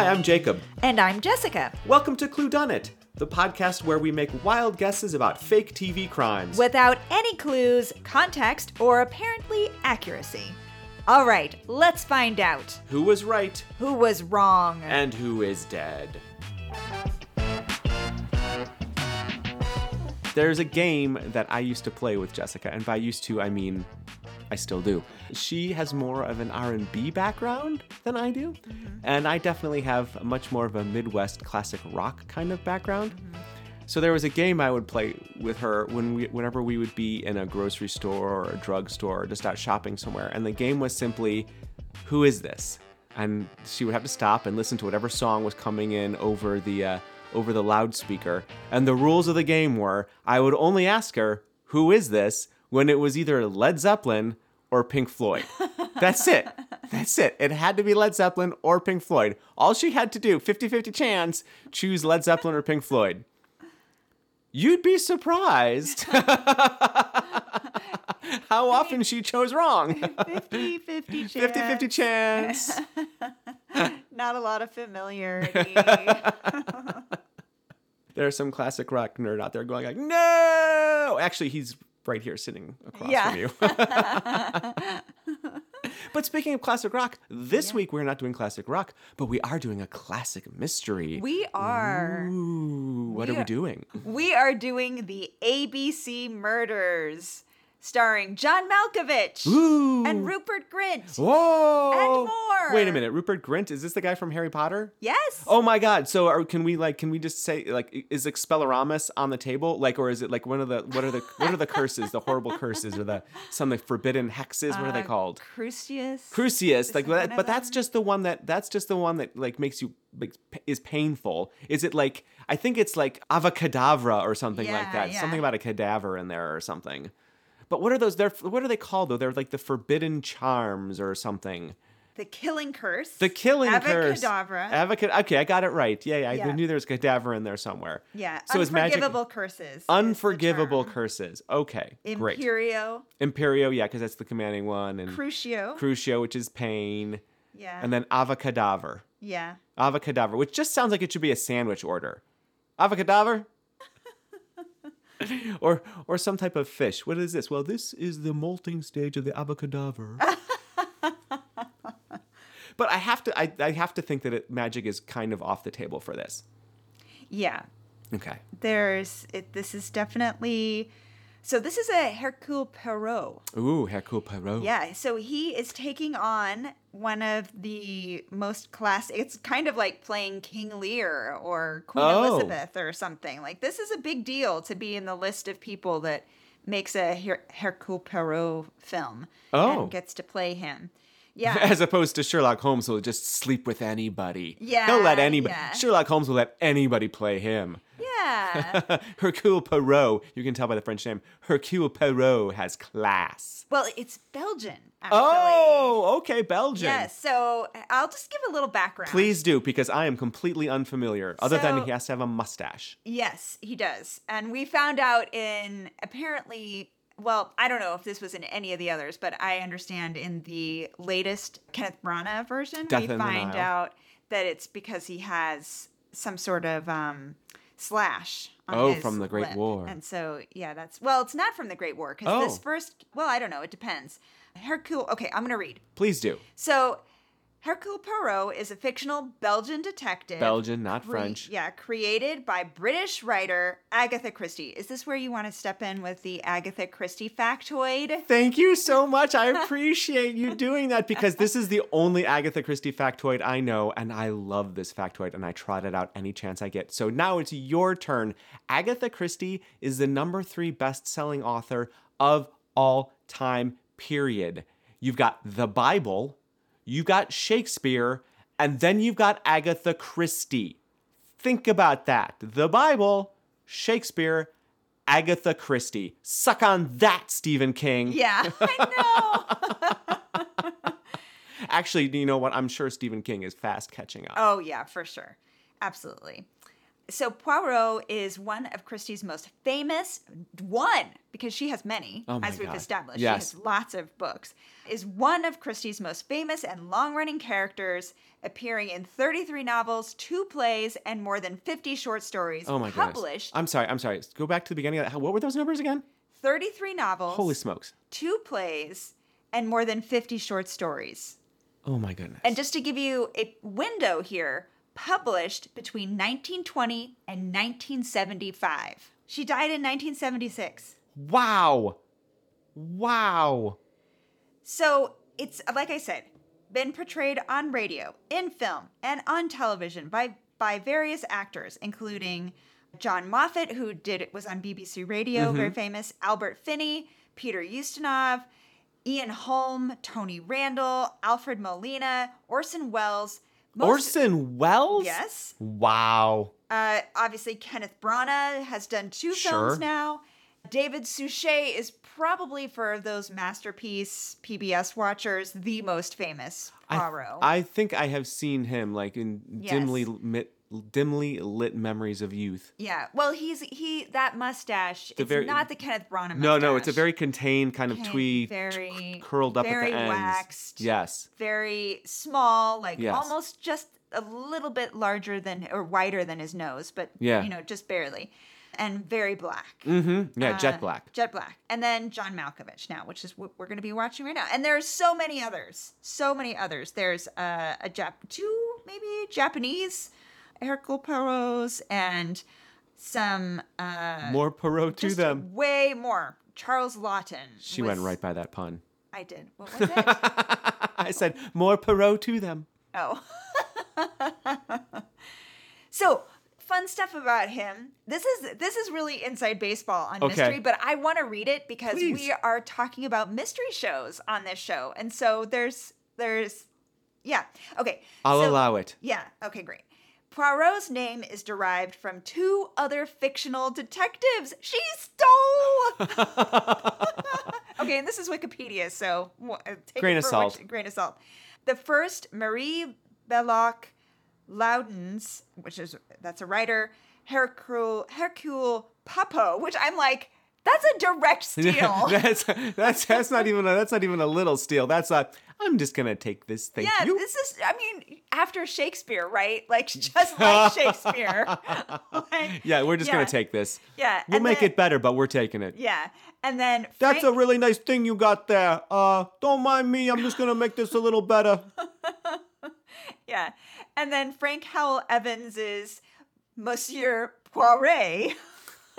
Hi, I'm Jacob. And I'm Jessica. Welcome to Clue Done It, the podcast where we make wild guesses about fake TV crimes. Without any clues, context, or apparently accuracy. All right, let's find out who was right who was wrong. and who is dead. There's a game that I used to play with Jessica, and by used to I mean I still do. She has more of an R&B background than I do, and I definitely have much more of a Midwest classic rock kind of background. So there was a game I would play with her when we, whenever we would be in a grocery store or a drugstore or just out shopping somewhere, and the game was simply, "Who is this?" And she would have to stop and listen to whatever song was coming in over the uh, over the loudspeaker. And the rules of the game were, I would only ask her, "Who is this?" When it was either Led Zeppelin or Pink Floyd. That's it. That's it. It had to be Led Zeppelin or Pink Floyd. All she had to do, 50 50 chance, choose Led Zeppelin or Pink Floyd. You'd be surprised how often she chose wrong. 50 50 chance. 50 50 chance. Not a lot of familiarity. There's some classic rock nerd out there going like, no. Actually, he's right here sitting across Yeah. from you. but speaking of classic rock, this week we're not doing classic rock, but we are doing a classic mystery. we are. Ooh, what are we we doing? We are doing the ABC Murders, starring John Malkovich Ooh. and Rupert Grint. Whoa. and more. Wait a minute, Rupert Grint, is this the guy from Harry Potter? Yes. Oh my God! So, are, can we like? Can we just say like, is Expelloramus on the table? Like, or is it like one of the what are the what are the curses? The horrible curses or the some like forbidden hexes? What are they Uh, called? Crucius. Crucius, like that but that's just the one that that's just the one that like makes you like is painful. Is it like I think it's like avacadabra or something like that. yeah. Something about a cadaver in there or something. But what are those? They're what are they called though? They're like the forbidden charms or something. The Killing Curse. The killing curse. Avacadabra. Avacad. Okay, I got it right. Yeah, yeah. I knew there was cadaver in there somewhere. yeah. So is magic Unforgivable curses. unforgivable curses? Okay, great. Imperio. Imperio, yeah, because that's the commanding one, and Crucio. Crucio, which is pain, yeah. and then avacadaver. yeah. Avocadaver, which just sounds like it should be a sandwich order. Avocadaver? or or some type of fish. What is this? Well, this is the molting stage of the avocadaver. but I have to I, I have to think that it, magic is kind of off the table for this. Yeah. Okay. There's it. This is definitely. So this is a Hercule Poirot. Ooh, Hercule Poirot. Yeah. So he is taking on one of the most classic. It's kind of like playing King Lear or Queen Oh. Elizabeth or something. Like this is a big deal to be in the list of people that makes a Her- Hercule Poirot film Oh. and gets to play him. Yeah. As opposed to Sherlock Holmes who will just sleep with anybody. Yeah, He'll let anybody. yeah. Sherlock Holmes will let anybody play him. Yeah. Hercule Poirot, you can tell by the French name, Hercule Poirot has class. well, it's Belgian. Actually. Oh, okay, Belgian. Yes. So I'll just give a little background. Please do, because I am completely unfamiliar, other than he has to have a mustache. Yes, he does. And we found out in apparently, well, I don't know if this was in any of the others, but I understand in the latest Kenneth Branagh version, Death we find out that it's because he has some sort of um, slash. On Oh, from the Great lip. War. And so, yeah, that's well, it's not from the Great War because this Oh. first, well, I don't know, it depends. Hercule. Okay, I'm gonna read. Please do. So, Hercule Poirot is a fictional Belgian detective. Belgian, not cre- French. Yeah, created by British writer Agatha Christie. Is this where you want to step in with the Agatha Christie factoid? Thank you so much. I appreciate you doing that because this is the only Agatha Christie factoid I know, and I love this factoid, and I trot it out any chance I get. So now it's your turn. Agatha Christie is the number three best selling author of all time, period. You've got the Bible, you've got Shakespeare, and then you've got Agatha Christie. Think about that. The Bible, Shakespeare, Agatha Christie. Suck on that, Stephen King. Yeah, I know. Actually, you know what? I'm sure Stephen King is fast catching up. oh, yeah, for sure. Absolutely. So Poirot is one of Christie's most famous, one, because she has many, Oh as we've God. established. Yes. She has lots of books. Is one of Christie's most famous and long-running characters, appearing in 33 novels, two plays, and more than 50 short stories Oh my goodness. published. I'm sorry. I'm sorry. Go back to the beginning. Of that. What were those numbers again? 33 novels, Holy smokes. two plays, and more than 50 short stories. Oh my goodness. And just to give you a window here, published between 1920 and 1975. She died in 1976. wow. Wow. So it's like I said, been portrayed on radio, in film, and on television by by various actors, including John Moffat, who did was on BBC Radio, very mm-hmm. famous, Albert Finney, Peter Ustinov, Ian Holm, Tony Randall, Alfred Molina, Orson Welles. Most- Orson Welles? Yes. Wow. Uh, obviously, Kenneth Branagh has done two Sure. films now. David Suchet is probably for those masterpiece PBS watchers the most famous I, I think I have seen him like in Yes. dimly lit, dimly lit memories of youth. yeah, well, he's he that mustache. The it's very- not the Kenneth Branagh. No, no, it's a very contained kind of Contained, twee, very- curled up very at the ends. waxed. Yes. very small, like Yes. almost just a little bit larger than or wider than his nose, but Yeah. you know, just barely, and very black. Mm-hmm. Yeah, Uh, jet black. Jet Black. And then John Malkovich now, which is what we're going to be watching right now. And there's so many others. So many others. There's uh, a Jap two maybe Japanese Hercule Poirot's and some uh More Perot to them. way more. Charles Laughton. She was- went right by that pun. I did. What was it? I said more Perot to them. Oh. so fun stuff about him. This is this is really inside baseball on Okay. mystery, but I want to read it because Please. we are talking about mystery shows on this show, and so there's there's yeah okay. I'll so- allow it. Yeah. Okay. Great. Poirot's name is derived from two other fictional detectives she stole. okay, and this is Wikipedia, so uh, take Grain of salt. What, grain of salt. The first, Marie Belloc Lowndes, which is that's a writer, Hercule Hercule Popeau, which I'm like, that's a direct steal. that's that's that's not even a, that's not even a little steal. That's a I'm just gonna take this. Thank yeah, you. this is. I mean, after Shakespeare, right? Like just like Shakespeare. Like, yeah, we're just yeah. gonna take this. Yeah, We'll and make then- it better, but we're taking it. Yeah, and then That's a really nice thing you got there. Uh, don't mind me. I'm just gonna make this a little better. yeah, and then Frank Howel Evans is Monsieur Poiret.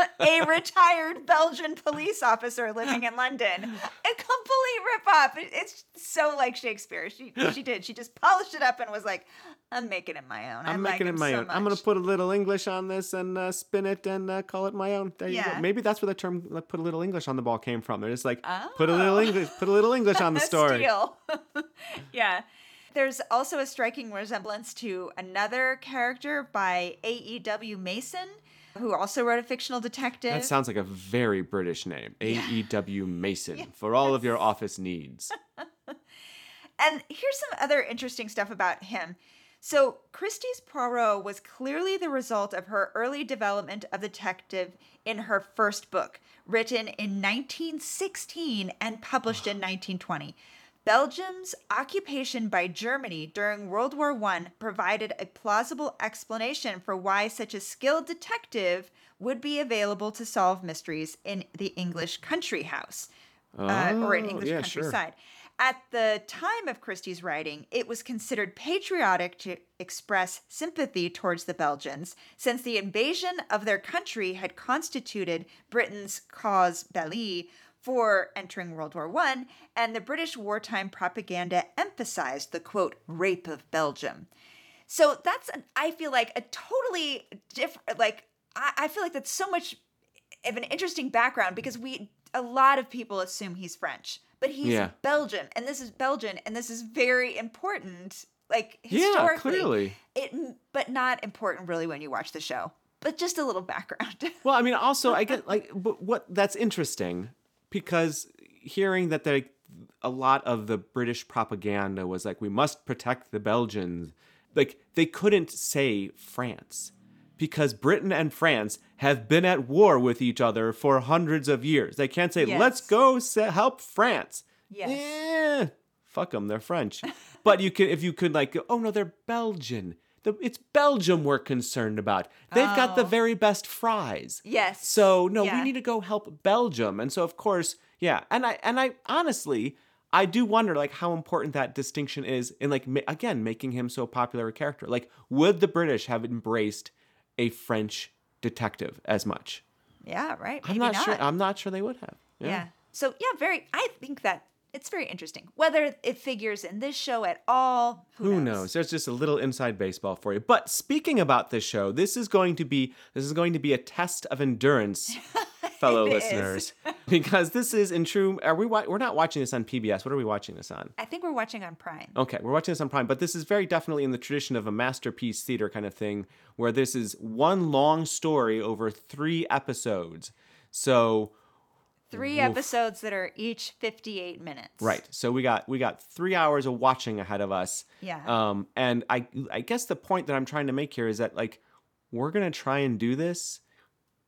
a retired Belgian police officer living in London. A complete ripoff. It's so like Shakespeare. She she did. She just polished it up and was like, "I'm making it my own. I I'm like making it my so own. I'm gonna put a little English on this and uh, spin it and uh, call it my own. There you go. Maybe that's where the term like, "put a little English on the ball" came from. They're just like, put a little Oh. English, put a little English on the story. Yeah. There's also a striking resemblance to another character by A.E.W. Mason, who also wrote a fictional detective. That sounds like a very British name. A E W Mason for all of your office needs. And here's some other interesting stuff about him. So, Christie's Poirot was clearly the result of her early development of detective in her first book, written in 1916 and published in 1920. Belgium's occupation by Germany during World War I provided a plausible explanation for why such a skilled detective would be available to solve mysteries in the English country house uh, or in Oh, English yeah, sure. countryside. At the time of Christie's writing, it was considered patriotic to express sympathy towards the Belgians, since the invasion of their country had constituted Britain's casus belli for entering World War I, and the British wartime propaganda emphasized the quote, rape of Belgium. So that's, an, I feel like, a totally different, like, I, I feel like that's so much of an interesting background because we, a lot of people assume he's French, but he's Yeah. Belgian, and this is Belgian, and this is very important, like, historically, Yeah, clearly. It, but not important really when you watch the show. But just a little background. Well, I mean, also, I get like, but what that's interesting because hearing that they, a lot of the British propaganda was like, we must protect the Belgians. Like, they couldn't say France because Britain and France have been at war with each other for hundreds of years. They can't say, Yes. let's go help France. Yes. Eh, fuck them, they're French. but you can, if you could, like, oh no, they're Belgian. The, it's Belgium we're concerned about. They've got the Oh. very best fries. Yes. So no, Yeah. we need to go help Belgium. And so of course, yeah. And I and I honestly, I do wonder like how important that distinction is in like ma- again making him so popular a character. Like would the British have embraced a French detective as much? Yeah, right. I'm Maybe not, sure. I'm not sure they would have. yeah. So yeah, very. I think that it's very interesting. Whether it figures in this show at all, who, Who knows? There's just a little inside baseball for you. But speaking about this show, this is going to be this is going to be a test of endurance, fellow listeners, because this is in true. Are we? We're not watching this on PBS. What are we watching this on? I think we're watching on Prime. Okay, we're watching this on Prime, but this is very definitely in the tradition of a masterpiece theater kind of thing, where this is one long story over three episodes. So Three Oof. episodes that are each 58 minutes. Right. So we got we got three hours of watching ahead of us. Yeah. Um, and I I guess the point that I'm trying to make here is that like we're gonna try and do this,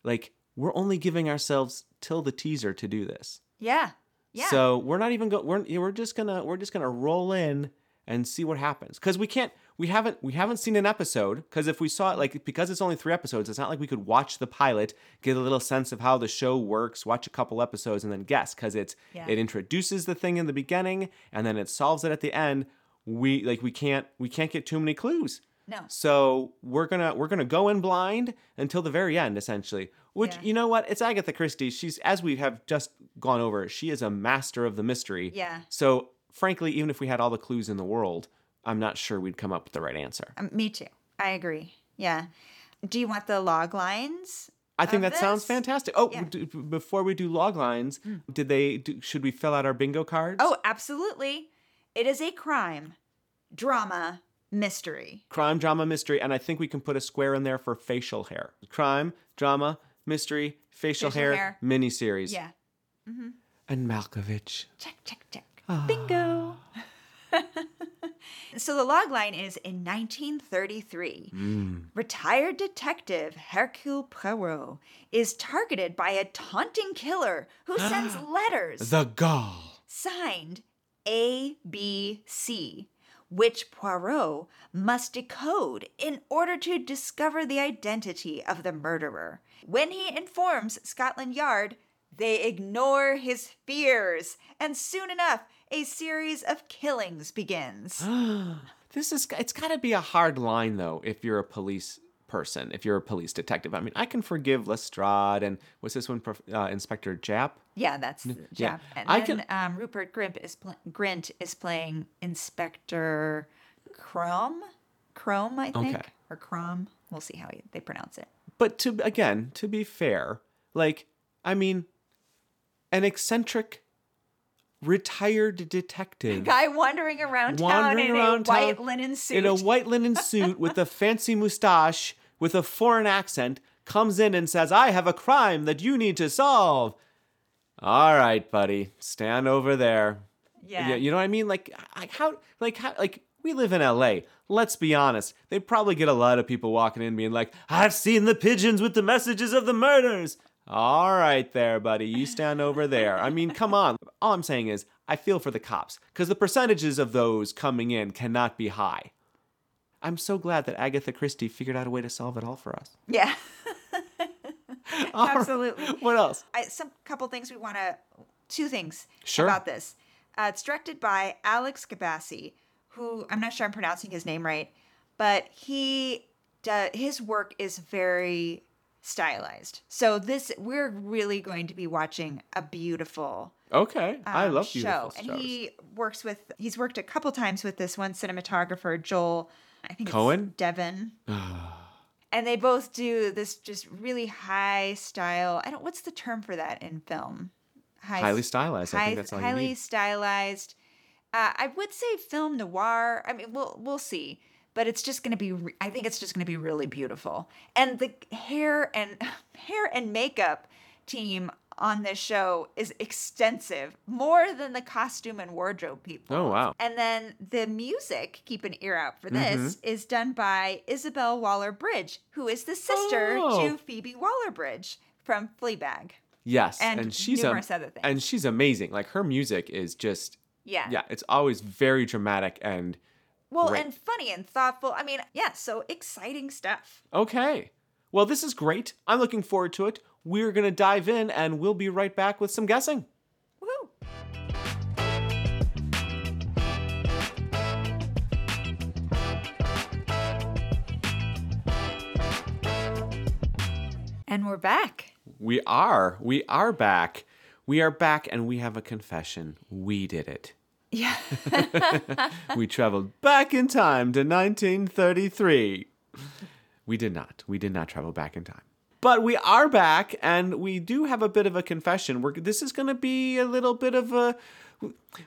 like we're only giving ourselves till the teaser to do this. Yeah. Yeah. So we're not even going. We're we're just gonna we're just gonna roll in and see what happens because we can't. We haven't we haven't seen an episode because if we saw it like because it's only three episodes, it's not like we could watch the pilot, get a little sense of how the show works, watch a couple episodes, and then guess because it's Yeah. it introduces the thing in the beginning and then it solves it at the end. We like we can't we can't get too many clues. no. So we're gonna we're gonna go in blind until the very end, essentially. Which Yeah. you know what? It's Agatha Christie. She's as we have just gone over. She is a master of the mystery. Yeah. So frankly, even if we had all the clues in the world, I'm not sure we'd come up with the right answer. Um, me too. I agree. Yeah. Do you want the log lines? I think that sounds fantastic. Oh, Yeah. d- before we do log lines, did they? Do, should we fill out our bingo cards? Oh, absolutely. It is a crime, drama, mystery. crime, drama, mystery, and I think we can put a square in there for facial hair. Crime, drama, mystery, facial, Facial hair, hair. miniseries. Yeah. Mm-hmm. And Malkovich. Check, check, check. Ah. Bingo. so the log line is in 1933. Mm. Retired detective Hercule Poirot is targeted by a taunting killer who sends letters The gall. signed ABC, which Poirot must decode in order to discover the identity of the murderer. When he informs Scotland Yard, they ignore his fears, and soon enough, a series of killings begins. This is it's got to be a hard line though if you're a police person, if you're a police detective. I mean, I can forgive Lestrade and was this one uh, Inspector Japp? Yeah, that's the yeah. And I then um, Rupert Grint is pl- Grint is playing Inspector Crome, Crome, I think, Okay. or Crom. We'll see how he- they pronounce it. But to again, to be fair, like I mean, an eccentric retired detective Guy wandering around town Wandering in around a white town linen suit. in a white linen suit with a fancy mustache with a foreign accent comes in and says, I have a crime that you need to solve. All right, buddy, stand over there. yeah. You, you know what I mean? Like, how, like, how, like, we live in LA. Let's be honest. They probably get a lot of people walking in being like, I've seen the pigeons with the messages of the murders. All right, there, buddy. You stand over there. I mean, come on. All I'm saying is, I feel for the cops because the percentages of those coming in cannot be high. I'm so glad that Agatha Christie figured out a way to solve it all for us. yeah. All right. Absolutely. What else? I, some couple things we want to, two things Sure. about this. Uh, it's directed by Alex Gabassi, who I'm not sure I'm pronouncing his name right, but he do, his work is very stylized. So this we're really going to be watching a beautiful Okay. I um, love beautiful show, and he works with he's worked a couple times with this one cinematographer Joel. I think Cohen? it's Devon. and they both do this just really high style. I don't. What's the term for that in film? High, Highly stylized. I think that's all highly stylized. Uh, I would say film noir. I mean, we'll we'll see, but it's just going to be. Re- I think it's just going to be really beautiful, and the hair and hair and makeup team on this show is extensive, more than the costume and wardrobe people. Oh, wow. And then the music, keep an ear out for this, mm-hmm. is done by Isobel Waller Bridge, who is the sister Oh. to Phoebe Waller Bridge from Fleabag. Yes, And she's numerous other things. and she's amazing. Like her music is just Yeah. yeah, it's always very dramatic and Well, Great. and funny and thoughtful. I mean, yeah, so exciting stuff. okay. Well, this is great. I'm looking forward to it. We're gonna dive in, and we'll be right back with some guessing. Woo! And we're back. We are, we are back. We are back, and we have a confession. We did it. Yeah. we traveled back in time to 1933. We did not. We did not travel back in time. But we are back, and we do have a bit of a confession. We're, this is going to be a little bit of a.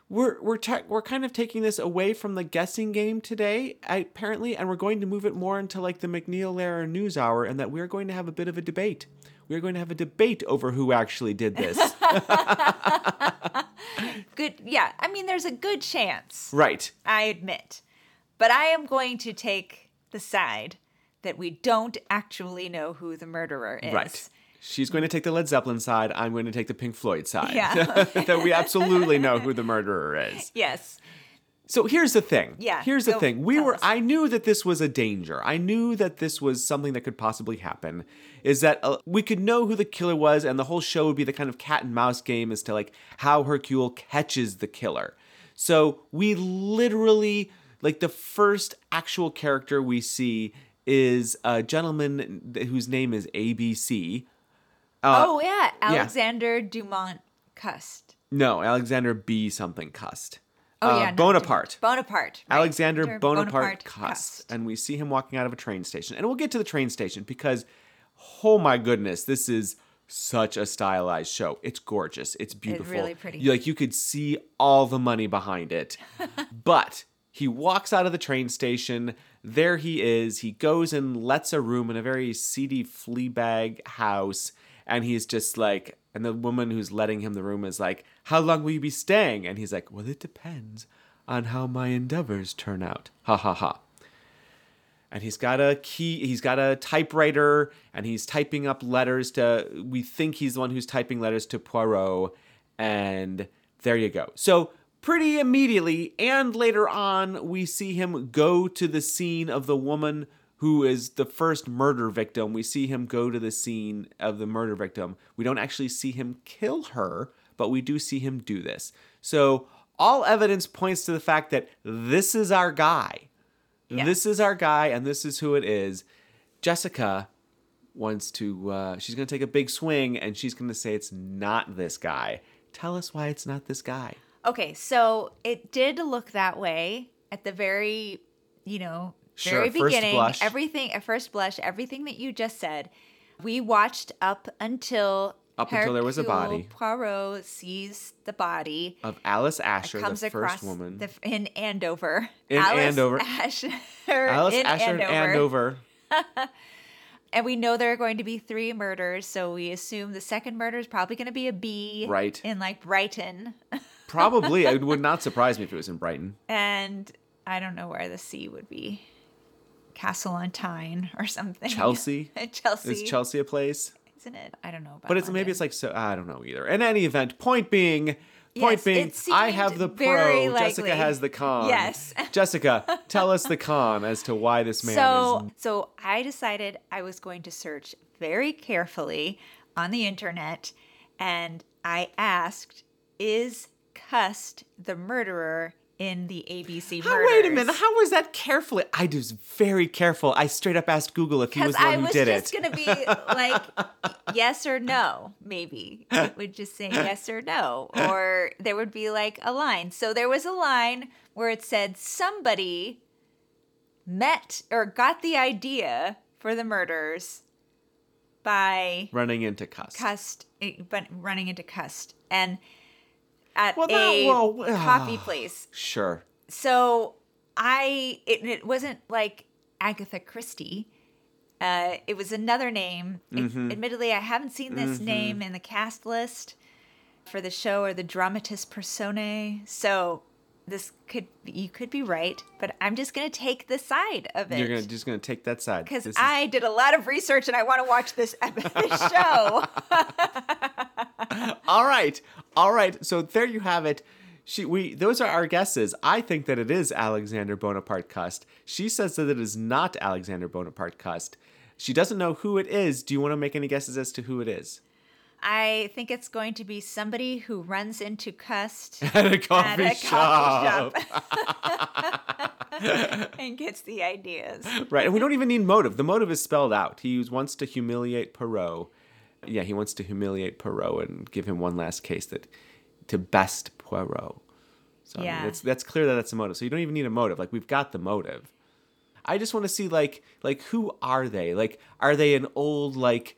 We're we're ta- we're kind of taking this away from the guessing game today, apparently, and we're going to move it more into like the MacNeil Lehrer News Hour, and that we're going to have a bit of a debate. We're going to have a debate over who actually did this. Good. Yeah. I mean, there's a good chance, right. I admit. But I am going to take the side that we don't actually know who the murderer is. Right. She's going to take the Led Zeppelin side. I'm going to take the Pink Floyd side. Yeah. that we absolutely know who the murderer is. Yes. So here's the thing. Yeah, Here's the go thing. We were us. I knew that this was a danger. I knew that this was something that could possibly happen. Is that uh, we could know who the killer was and the whole show would be the kind of cat and mouse game as to like how Hercule catches the killer. So we literally like the first actual character we see is a gentleman whose name is ABC. oh, yeah. Alexander Dumont Cust. No, Alexander B. something Cust. Oh, Uh, yeah. not Bonaparte. Bonaparte. right. Alexander Bonaparte, Bonaparte Cust. And we see him walking out of a train station. And we'll get to the train station because, oh my goodness, this is such a stylized show. It's gorgeous. It's beautiful. really pretty. You, like you could see all the money behind it. but he walks out of the train station. There he is. He goes and lets a room in a very seedy flea bag house. And he's just like, and the woman who's letting him the room is like, How long will you be staying? And he's like, Well, it depends on how my endeavors turn out. Ha ha ha. And he's got a key, he's got a typewriter, and he's typing up letters to, we think he's the one who's typing letters to Poirot. And there you go. So, pretty immediately, and later on, we see him go to the scene of the woman who is the first murder victim. We see him go to the scene of the murder victim. We don't actually see him kill her, but we do see him do this. So, all evidence points to the fact that this is our guy. This is our guy, and this is who it is. Jessica wants to, uh, she's going to take a big swing, and she's going to say it's not this guy. Tell us why it's not this guy. Okay, so it did look that way at the very, you know, Sure, very first beginning. blush. Everything at first blush, everything that you just said. We watched up until Up until there was a body. Poirot sees the body. Of Alice Ascher, comes the first woman. the, in Andover. In Alice Andover. Ascher Alice in Ascher in Andover. Andover. And we know there are going to be three murders, so we assume the second murder is probably going to be a B. Right. In like Brighton. Probably. It would not surprise me if it was in Brighton. and I don't know where the C would be. Castle on Tyne or something. Chelsea? Chelsea. Is Chelsea a place? Isn't it? I don't know about But it's maybe it's like so I don't know either. In any event, point being, point Yes, being, I have the pro. Jessica has the con. Yes. Jessica, tell us the con as to why this man so is. so I decided I was going to search very carefully on the internet and I asked is Cust the murderer in the ABC How, murders? wait a minute. How was that carefully? I was very careful. I straight up asked Google if he was the one I who was did just it. gonna be like yes or no, maybe. It would just say yes or no. Or there would be like a line. So there was a line where it said somebody met or got the idea for the murders by Running into cuss. Cust eh, but running into Cust and at Well, a well, coffee place. Sure. So I it, it wasn't like Agatha Christie. Uh, it was another name. Mm-hmm. admittedly, I haven't seen this name in the cast list for the show or the dramatis personae. So this could you could be right, but I'm just gonna take the side of it. You're gonna just gonna take that side because is- I did a lot of research and I want to watch this, this show. All right, all right. So there you have it. She, we, those are our guesses. I think that it is Alexander Bonaparte Cust. She says that it is not Alexander Bonaparte Cust. She doesn't know who it is. Do you want to make any guesses as to who it is? I think it's going to be somebody who runs into Cust At a coffee, at a shop. coffee shop and gets the ideas. Right, and we don't even need motive. The motive is spelled out. He wants to humiliate Poirot. Yeah, he wants to humiliate Poirot and give him one last case that to best Poirot. So I mean, Yeah. that's that's clear that that's the motive. So you don't even need a motive. Like we've got the motive. I just want to see like like who are they? Like are they an old like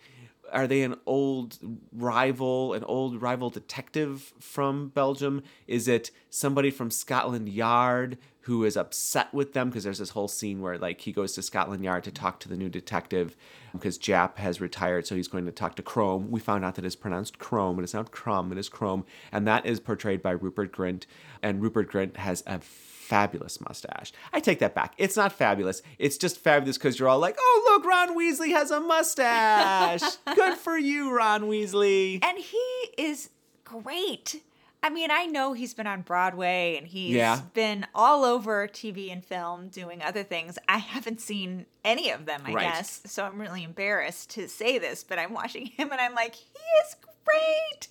are they an old rival, an old rival detective from Belgium? Is it somebody from Scotland Yard who is upset with them because there's this whole scene where like he goes to Scotland Yard to talk to the new detective because Japp has retired, so he's going to talk to Crome. We found out that it's pronounced Crome, and it's not Crum, it is Crome, and that is portrayed by Rupert Grint, and Rupert Grint has a fabulous mustache. I take that back. It's not fabulous. It's just fabulous because you're all like, oh, look, Ron Weasley has a mustache. Good for you, Ron Weasley. And he is great. I mean, I know he's been on Broadway and he's Yeah. been all over TV and film doing other things. I haven't seen any of them, I Right. guess. So I'm really embarrassed to say this, but I'm watching him and I'm like, he is great.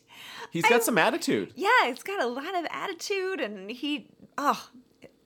He's got some attitude. Yeah, he's got a lot of attitude and he oh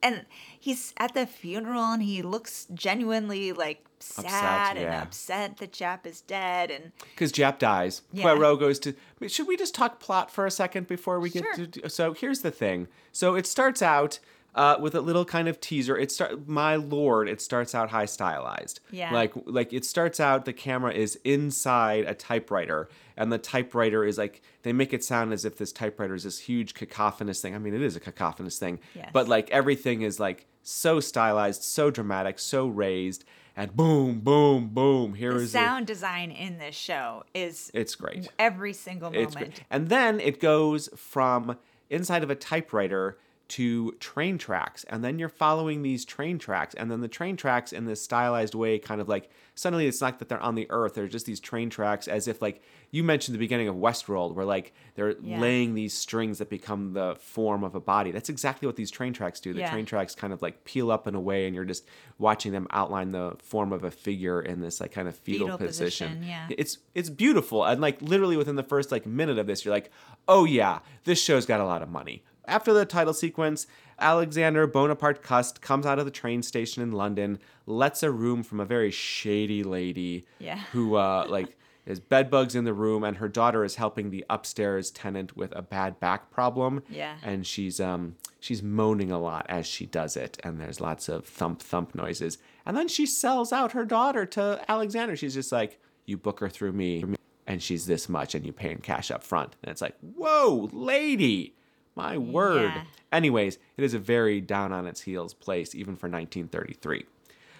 and he's at the funeral and he looks genuinely like sad Upset, and yeah. upset that Japp is dead and Because Japp dies. Yeah. Poirot goes to. Should we just talk plot for a second before we get Sure. to? So here's the thing. So it starts out uh, with a little kind of teaser. It start. My lord, it starts out high stylized. Yeah. Like like it starts out. The camera is inside a typewriter, and the typewriter is like they make it sound as if this typewriter is this huge cacophonous thing. I mean, it is a cacophonous thing. Yes. But like everything is like so stylized, so dramatic, so raised, and boom, boom, boom. Here the is it. sound design in this show is It's great. every single It's moment. great. And then it goes from inside of a typewriter to train tracks. And then you're following these train tracks. And then the train tracks in this stylized way, kind of like suddenly it's not that they're on the earth. They're just these train tracks as if like you mentioned the beginning of Westworld, where like they're Yeah. laying these strings that become the form of a body. That's exactly what these train tracks do. The Yeah. train tracks kind of like peel up in a way and you're just watching them outline the form of a figure in this like kind of fetal, Fetal position. position, yeah. It's it's beautiful and like literally within the first like minute of this you're like, "Oh yeah, this show's got a lot of money." After the title sequence, Alexander Bonaparte Cust comes out of the train station in London, lets a room from a very shady lady Yeah. who uh like there's bed bugs in the room and her daughter is helping the upstairs tenant with a bad back problem. Yeah. And she's um she's moaning a lot as she does it and there's lots of thump thump noises. And then she sells out her daughter to Alexander. She's just like, "You book her through me and she's this much and you pay in cash up front." And it's like, "Whoa, lady." My word. Yeah. Anyways, it is a very down on its heels place even for 1933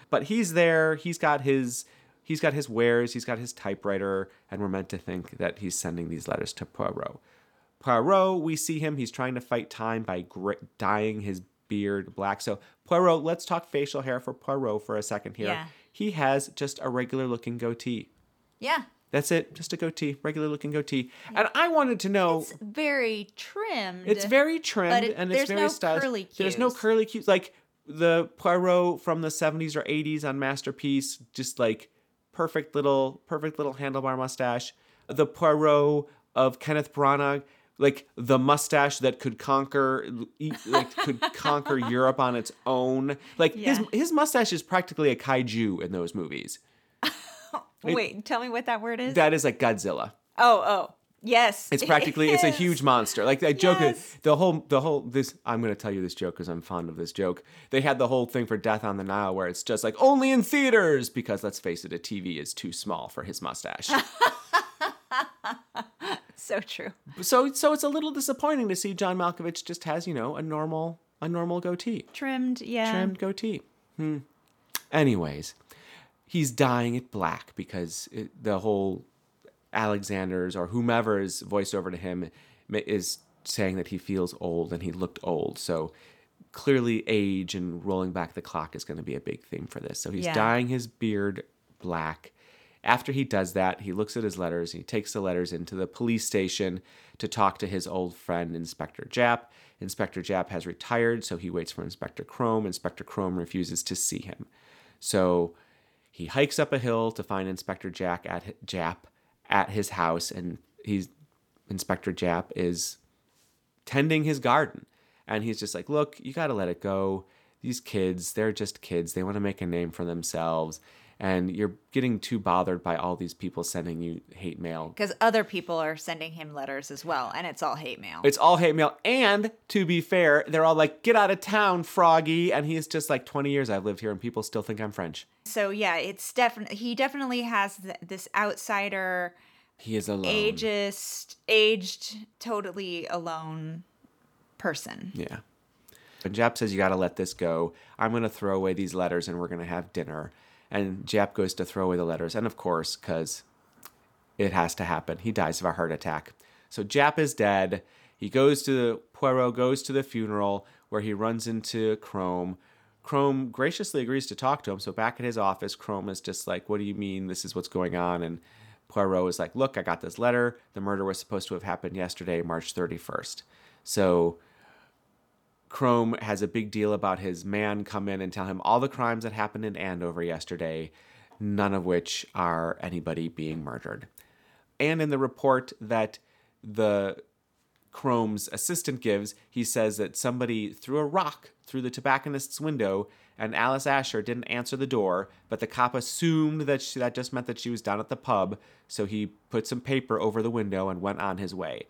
but he's there he's got his he's got his wares he's got his typewriter and we're meant to think that he's sending these letters to poirot poirot we see him he's trying to fight time by gr- dyeing his beard black so poirot let's talk facial hair for poirot for a second here Yeah. he has just a regular looking goatee Yeah. That's it just a goatee regular looking goatee and i wanted to know It's very trimmed. it's very trimmed it- and it's very no stylish. There's no curly cues. Like the Poirot from the 70s or 80s on Masterpiece, just like perfect little, perfect little handlebar mustache. The Poirot of Kenneth Branagh, like the mustache that could conquer, like could conquer Europe on its own. Like his his mustache is practically a kaiju in those movies. Wait, tell me what that word is. That is like Godzilla. oh, oh. Yes. It's practically it's a huge monster. Like that joke, Yes. the whole the whole this. I'm gonna tell you this joke because I'm fond of this joke. They had the whole thing for Death on the Nile where it's just like only in theaters because let's face it, a TV is too small for his mustache. So true. so so it's a little disappointing to see John Malkovich just has you know a normal a normal goatee Trimmed, yeah. trimmed goatee. Hmm. Anyways, he's dyeing it black because it, the whole Alexander's or whomever's voice over to him is saying that he feels old and he looked old. So clearly, age and rolling back the clock is going to be a big theme for this. So he's Yeah. dyeing his beard black. After he does that, he looks at his letters. He takes the letters into the police station to talk to his old friend, Inspector Japp. Inspector Japp has retired, so he waits for Inspector Crome. Inspector Crome refuses to see him. So he hikes up a hill to find Inspector Jack at Japp at his house, and he's Inspector Japp is tending his garden, and he's just like, "Look, you got to let it go. These kids, they're just kids. They want to make a name for themselves." And you're getting too bothered by all these people sending you hate mail. Because other people are sending him letters as well, and it's all hate mail. It's all hate mail. And to be fair, they're all like, get out of town, Froggy. And he's just like, 20 years I've lived here and people still think I'm French. so yeah, it's definitely he definitely has th- this outsider, He is alone. ageist, aged, totally alone person. Yeah. And Japp says, You got to let this go. I'm going to throw away these letters and we're going to have dinner. And Japp goes to throw away the letters. And of course, because it has to happen, he dies of a heart attack. So Japp is dead. He goes to the Poirot goes to the funeral where he runs into Crome. Crome graciously agrees to talk to him. So back at his office, Crome is just like, What do you mean? This is what's going on. And Poirot is like, Look, I got this letter. The murder was supposed to have happened yesterday, March 31st. So Crome has a big deal about his man come in and tell him all the crimes that happened in Andover yesterday, none of which are anybody being murdered. And in the report that the Crome's assistant gives, he says that somebody threw a rock through the tobacconist's window and Alice Ascher didn't answer the door, but the cop assumed that she, that just meant that she was down at the pub, so he put some paper over the window and went on his way.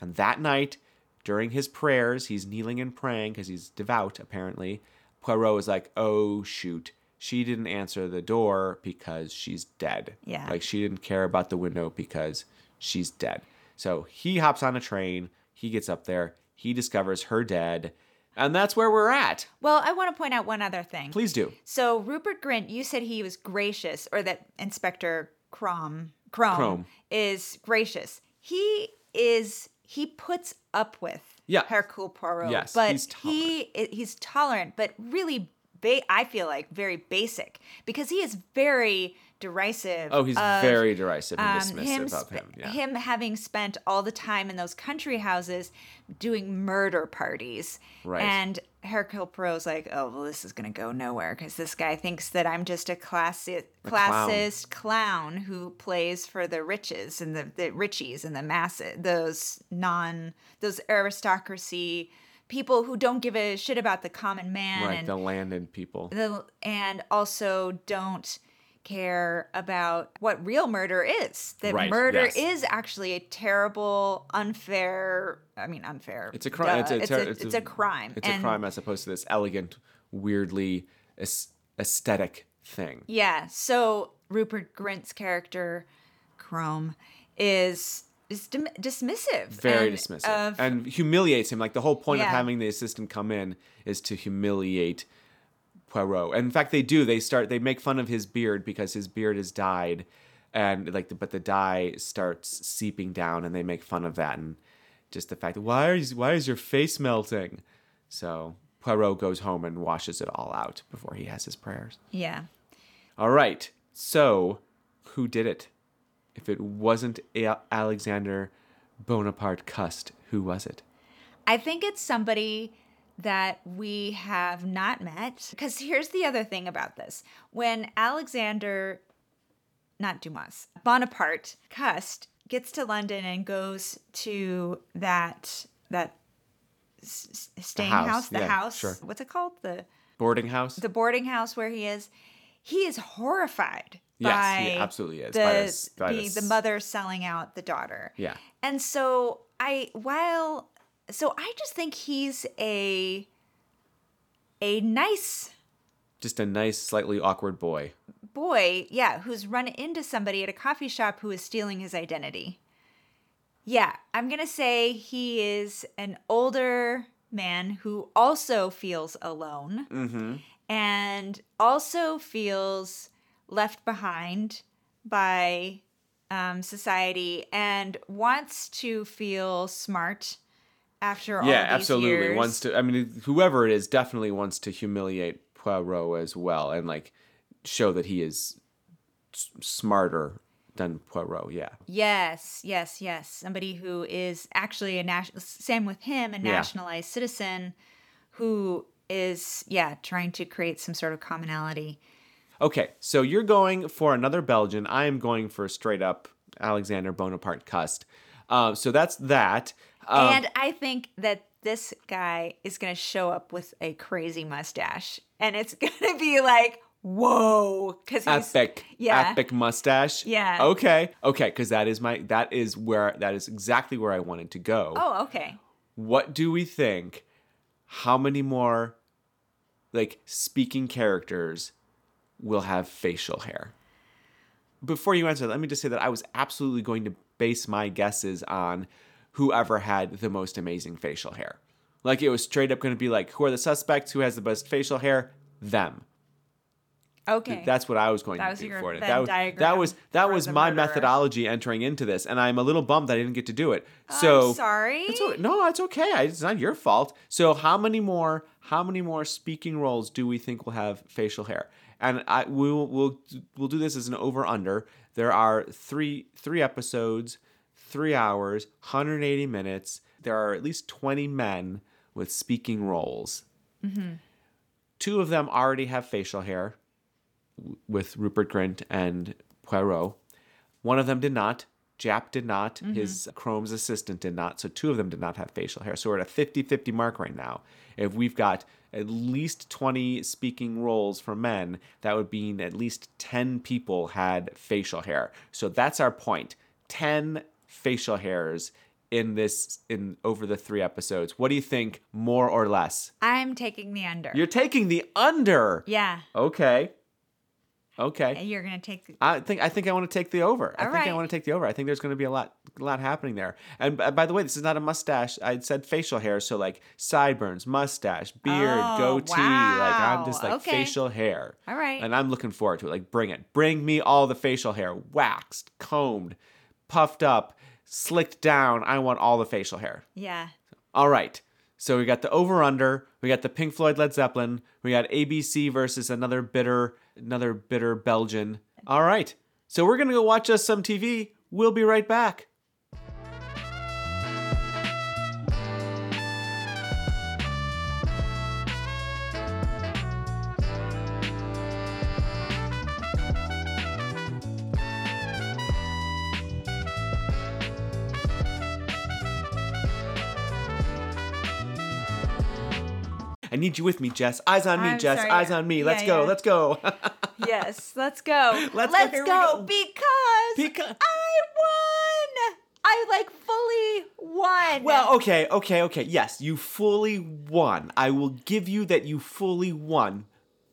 And that night, during his prayers, he's kneeling and praying because he's devout, apparently. Poirot is like, oh, shoot. She didn't answer the door because she's dead. Yeah. Like, she didn't care about the window because she's dead. So he hops on a train. He gets up there. He discovers her dead. And that's where we're at. Well, I want to point out one other thing. Please do. So Rupert Grint, you said he was gracious, or that Inspector Crom Chrome, Crome. is gracious. He is. He puts up with Yeah. Hercule Poirot. Yes, but he's he he's tolerant, but really, ba- I feel like very basic because he is very derisive. Oh, he's of, very derisive and um, dismissive of him. Yeah. him having spent all the time in those country houses doing murder parties. Right. And Hercule Poirot's like, oh, well, this is going to go nowhere because this guy thinks that I'm just a classi- clown. classist clown. who plays for the riches and the, the richies and the masses, those non, those aristocracy people who don't give a shit about the common man right, and the landed people. the and also don't care about what real murder is. That Right, murder yes. is actually a terrible, unfair. I mean, unfair. It's a crime. It's duh, a, it's, a, it's a crime. It's And a crime as opposed to this elegant, weirdly aesthetic thing. Yeah. So Rupert Grint's character, Crome, is is dim- dismissive. Very and dismissive Of, and humiliates him. Like the whole point of having the assistant come in is to humiliate Poirot. And in fact, they do. They start. They make fun of his beard because his beard is dyed, and like, the, but the dye starts seeping down, and they make fun of that and just the fact that why is why is your face melting? So Poirot goes home and washes it all out before he has his prayers. yeah. All right. So, who did it? If it wasn't A- Alexander Bonaparte Cust, who was it? I think it's somebody that we have not met. Because here's the other thing about this. When Alexander, not Dumas, Bonaparte Cust gets to London and goes to that, that s- staying house, house, the yeah, house, sure. what's it called? The, Boarding house? the boarding house where he is. He is horrified Yes, he absolutely is, The, by this- by the, this- the mother selling out the daughter. yeah. And so I while so I just think he's a a nice Just a nice, slightly awkward boy. boy, yeah, who's run into somebody at a coffee shop who is stealing his identity. Yeah, I'm going to say he is an older man who also feels alone Mm-hmm. and also feels left behind by um, society and wants to feel smart after all yeah, absolutely. years. Wants to. I mean, whoever it is definitely wants to humiliate Poirot as well, and like show that he is s- smarter than Poirot. Yeah. Yes, yes, yes. Somebody who is actually a national, same with him, a Yeah. nationalized citizen who is, yeah, trying to create some sort of commonality. Okay, so you're going for another Belgian. I am going for straight up Alexander Bonaparte Cust. Um, so that's that. Um, and I think that this guy is going to show up with a crazy mustache. And it's going to be like, whoa. Because he's. epic, yeah. epic mustache. Yeah. Okay, okay, because that is my that is where that is exactly where I wanted to go. Oh, okay. What do we think? How many more, like speaking characters, will have facial hair? Before you answer, let me just say that I was absolutely going to base my guesses on whoever had the most amazing facial hair. Like it was straight up going to be like, who are the suspects? Who has the best facial hair? Them. Okay. That's what I was going That to was do your for it. That was that was that was my murderer. methodology entering into this, and I'm a little bummed that I didn't get to do it. So I'm sorry. It's no, it's okay. I- It's not your fault. So how many more? How many more speaking roles do we think will have facial hair? And I we'll we'll we'll do this as an over under. There are three three episodes, three hours, 180 minutes. There are at least 20 men with speaking roles. Mm-hmm. Two of them already have facial hair with Rupert Grint and Poirot. One of them did not. Japp did not. Mm-hmm. His Crome's assistant did not. So two of them did not have facial hair. So we're at a 50 50 mark right now. If we've got at least 20 speaking roles for men, that would mean at least 10 people had facial hair. So that's our point. point 10 facial hairs in this in over the three episodes what do you think more or less I'm taking the under. you're taking the under yeah. okay okay And you're going to take the. I think I think I want to take the over. I All think I want to take the over. I think there's going to be a lot a lot happening there. And uh, by the way, this is not a mustache. I said facial hair, so like sideburns, mustache, beard, Oh, goatee. Like I'm wow. just like Okay. facial hair. All right. And I'm looking forward to it. Like bring it. Bring me all the facial hair, waxed, combed, puffed up, slicked down. I want all the facial hair. Yeah. All right. So we got the over under, we got the Pink Floyd Led Zeppelin, we got ABC versus another bitter another bitter Belgian. All right. So we're going to go watch us some TV. We'll be right back. I need you with me, Jess. Eyes on me, I'm Jess. sorry. Eyes on me. Let's Yeah, go. yeah. Let's go. Yes. Let's go. Let's go, Let's here we go. go. Because Because- I won. I like fully won. well, okay, okay, okay. Yes, you fully won. I will give you that you fully won.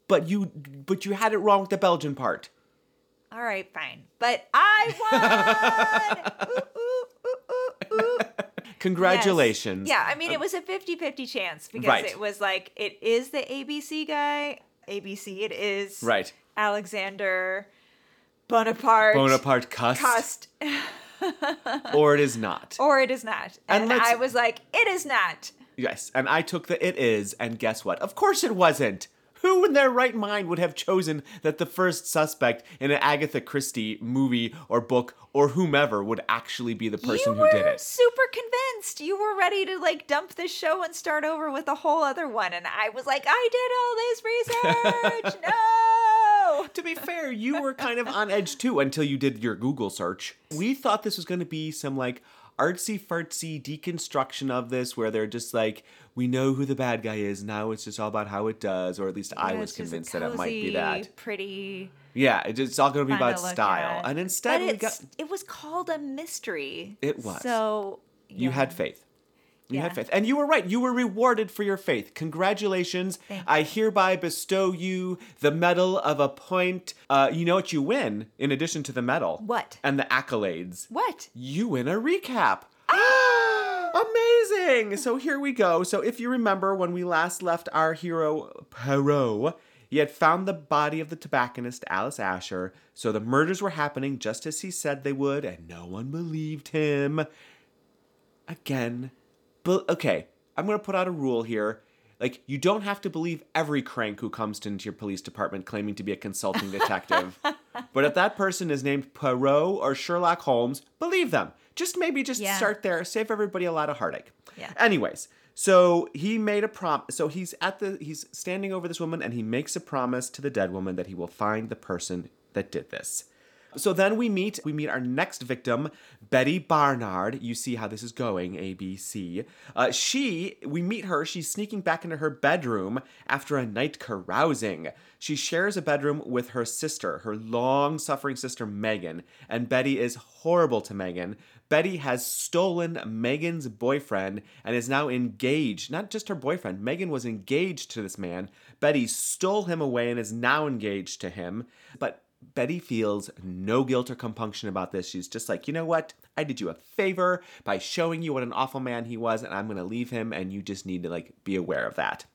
But you but you had it wrong with the Belgian part. All right, fine. But I won. ooh, ooh, ooh, ooh, ooh. Congratulations. Yes. Yeah, I mean, it was a 50 50 chance because Right. it was like, it is the ABC guy. ABC, it is Right. Alexander Bonaparte. Bonaparte Cust. Cust. Or it is not. Or it is not. And And, I was like, it is not. Yes, and I took the it is, and guess what? Of course it wasn't. Who in their right mind would have chosen that the first suspect in an Agatha Christie movie or book or whomever would actually be the person who did it? super convinced. You were ready to like dump this show and start over with a whole other one. And I was like, I did all this research. no. To be fair, you were kind of on edge too until you did your Google search. We thought this was going to be some like artsy fartsy deconstruction of this where they're just like, we know who the bad guy is. Now it's just all about how it does, or at least I was it's just a convinced that it might be that. Pretty. Yeah, it's all going to be about to style. at. And instead, but we got it was called a mystery. It was. So You had faith. You had faith. And you were right. You were rewarded for your faith. Congratulations. I hereby bestow you the medal of a point. Uh, you know what you win in addition to the medal? What? And the accolades. What? You win a recap. Ah! Amazing. So here we go. So if you remember when we last left our hero Poirot, He had found the body of the tobacconist Alice Ascher, so the murders were happening just as he said they would, and no one believed him. Again, but okay, I'm gonna put out a rule here. Like, you don't have to believe every crank who comes into your police department claiming to be a consulting detective. but if that person is named Poirot or Sherlock Holmes, believe them. Just maybe just Yeah. start there. Save everybody a lot of heartache. Yeah. Anyways, so he made a prom. So he's at the he's standing over this woman and he makes a promise to the dead woman that he will find the person that did this. So then we meet we meet our next victim, Betty Barnard. You see how this is going, ABC. Uh, she we meet her. She's sneaking back into her bedroom after a night carousing. She shares a bedroom with her sister, her long-suffering sister Megan, and Betty is horrible to Megan. Betty has stolen Megan's boyfriend and is now engaged. Not just her boyfriend, Megan was engaged to this man. Betty stole him away and is now engaged to him. But Betty feels no guilt or compunction about this. She's just like, you know what? I did you a favor by showing you what an awful man he was, and I'm going to leave him, and you just need to like be aware of that.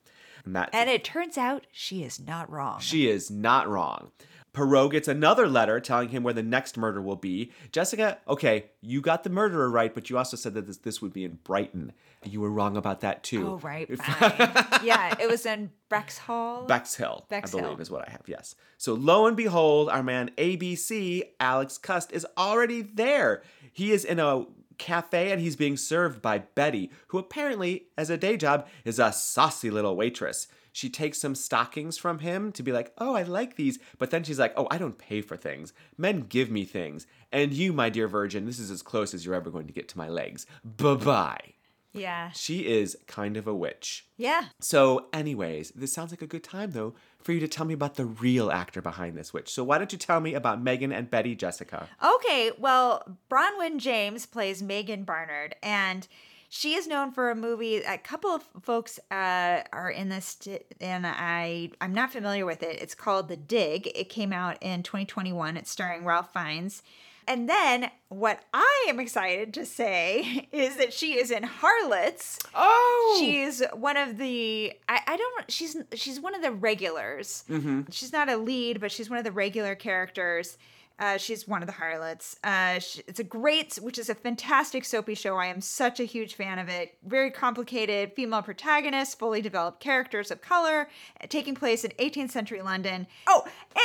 And that And it turns out she is not wrong. she is not wrong. Poirot gets another letter telling him where the next murder will be. Jessica, okay, you got the murderer right, but you also said that this, this would be in Brighton. You were wrong about that too. oh, right. Fine. yeah, it was in Brexhall. Bexhill, I Bexhill. believe is what I have, yes. So lo and behold, our man ABC, Alex Cust, is already there. He is in a cafe and he's being served by Betty, who apparently, as a day job, is a saucy little waitress. She takes some stockings from him to be like, oh, I like these. But then she's like, oh, I don't pay for things. Men give me things. And you, my dear virgin, this is as close as you're ever going to get to my legs. Bye bye. Yeah. She is kind of a witch. Yeah. So, anyways, this sounds like a good time though for you to tell me about the real actor behind this witch. So, why don't you tell me about Megan and Betty Jessica? Okay, well, Bronwyn James plays Megan Barnard, and she is known for a movie. A couple of folks uh, are in this, and I I'm not familiar with it. It's called The Dig. It came out in 2021. It's starring Ralph Fiennes. And then what I am excited to say is that she is in Harlots. Oh, She's one of the I, I don't she's she's one of the regulars. She's not a lead, but she's one of the regular characters. Uh, she's one of the harlots. Uh, sh it's a great, which is a fantastic soapy show. I am such a huge fan of it. Very complicated female protagonists, fully developed characters of color, uh, taking place in 18th century London. Oh,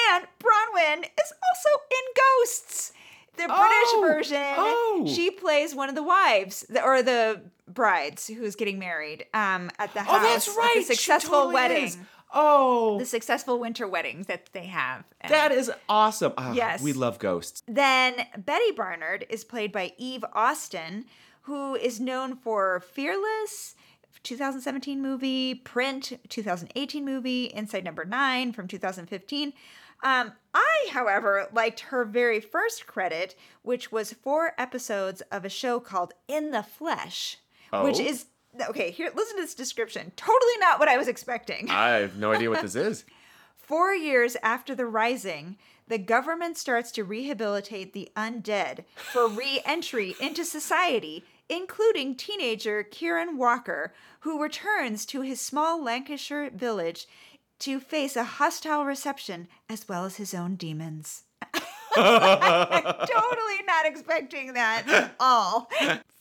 and Bronwyn is also in Ghosts. The British Oh, version. oh. She plays one of the wives the, or the brides who's getting married um, at the house. oh, that's right. The successful totally wedding. is. Oh, The successful winter wedding that they have. And that is awesome. Ah, Yes. we love ghosts. Then Betty Barnard is played by Eve Austin, who is known for Fearless. 2017 movie, Print 2018 movie, Inside Number Nine from 2015. Um, I, however, liked her very first credit, which was four episodes of a show called In the Flesh, which Oh? is okay. Here, listen to this description. Totally not what I was expecting. I have no idea what this is. Four years after the rising, the government starts to rehabilitate the undead for re entry into society, including teenager Kieran Walker, who returns to his small Lancashire village to face a hostile reception as well as his own demons. totally not expecting that at all.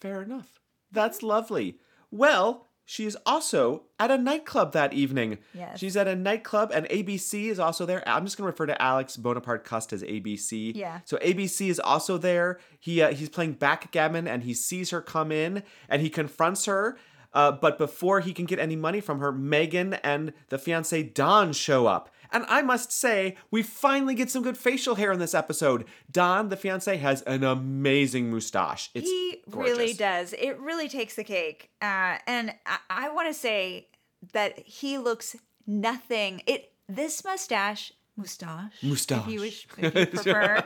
Fair enough. That's lovely. Well, she is also at a nightclub that evening. Yes. She's at a nightclub, and ABC is also there. I'm just going to refer to Alex Bonaparte Cust as ABC. Yeah. So ABC is also there. He uh, he's playing backgammon, and he sees her come in, and he confronts her. Uh, but before he can get any money from her, Megan and the fiance Don show up. And I must say, we finally get some good facial hair in this episode. Don, the fiance, has an amazing mustache. It's he gorgeous. really does. It really takes the cake. Uh, and I, I want to say that he looks nothing. It this mustache, mustache, Mustache. if you wish, if you prefer,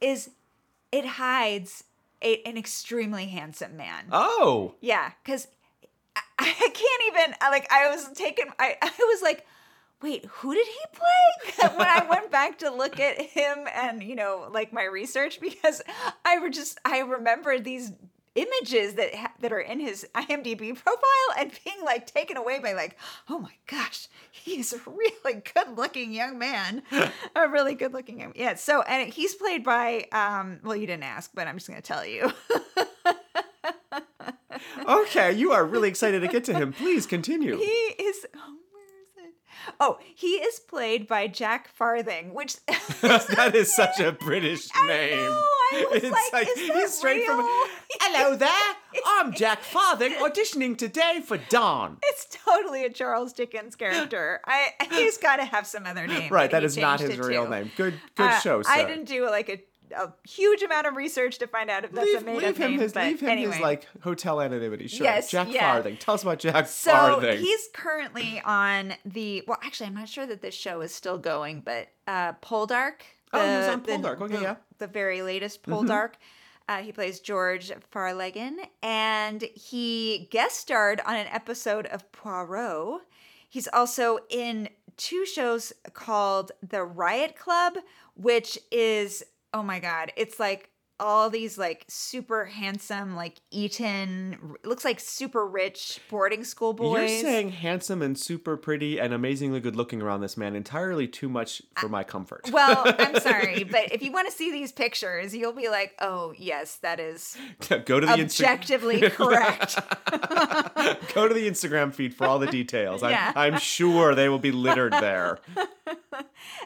is it hides a, an extremely handsome man. Oh, Yeah, because I, can't even like. I was taken. I I was like. Wait, who did he play? when I went back to look at him and, you know, like my research, because I were just, I remembered these images that ha- that are in his IMDb profile and being like taken away by like, oh my gosh, he's a really good looking young man, a really good looking young yeah. So and he's played by um, well, you didn't ask, but I'm just gonna tell you. Okay, you are really excited to get to him. Please continue. he is. Oh, where is it? Oh, he is played by Jack Farthing, which that is such a British I name. know, I was like, is that he's straight from. Hello there. I'm Jack Farthing, auditioning today for Don. It's totally a Charles Dickens character. I he's got to have some other name. Right, that he not his real to. name. Good, good Uh, show, sir. I didn't do like a, a huge amount of research to find out if that's a made leave up him name. his but leave him anyway. his like hotel anonymity. Sure. Yes, Jack yeah. Farthing. Tell us about Jack So Farthing. he's currently on the well, actually, I'm not sure that this show is still going, but uh, Poldark. Oh, he was the- on the- Poldark. Okay, the- yeah. Mm-hmm. The very latest Poldark. Uh, he plays George Warleggan, and he guest starred on an episode of Poirot. He's also in two shows called The Riot Club, which is oh my god, it's like all these like super handsome, like Eton, looks like super rich boarding school boys. You're saying handsome and super pretty and amazingly good looking around this man entirely too much for my comfort. well, I'm sorry, but if you want to see these pictures, you'll be like, oh yes, that is Go to the Insta- objectively correct. Go to the Instagram feed for all the details. Yeah. I'm, I'm sure they will be littered there.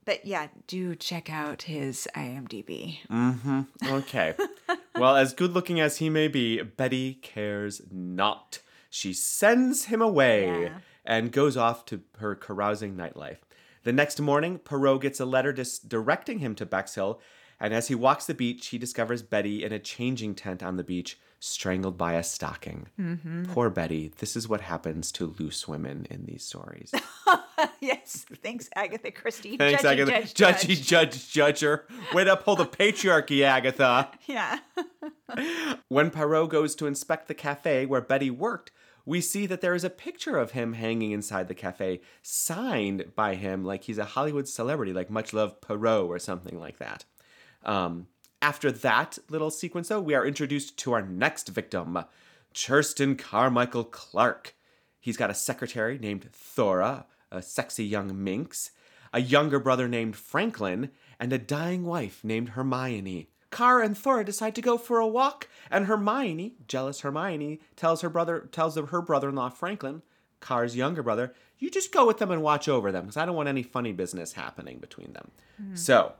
But yeah, do check out his IMDb. Mm-hmm. Okay. Well, as good looking as he may be, Betty cares not. She sends him away Yeah. and goes off to her carousing nightlife. The next morning, Poirot gets a letter dis- directing him to Bexhill, and as he walks the beach, he discovers Betty in a changing tent on the beach, strangled by a stocking. Poor Betty. This is what happens to loose women in these stories. yes, thanks, Agatha Christie. Thanks, Judgy, Agatha. Judge, Judgy, judge, judger. Way to uphold the patriarchy, Agatha. Yeah. When Poirot goes to inspect the cafe where Betty worked, we see that there is a picture of him hanging inside the cafe, signed by him like he's a Hollywood celebrity, like Much Love Poirot or something like that. Um, after that little sequence, though, we are introduced to our next victim, Churston Carmichael Clark. He's got a secretary named Thora, a sexy young minx, a younger brother named Franklin, and a dying wife named Hermione. Car and Thora decide to go for a walk, and Hermione, jealous Hermione, tells her brother tells her brother-in-law Franklin, Car's younger brother, you just go with them and watch over them, because I don't want any funny business happening between them. Hmm. So,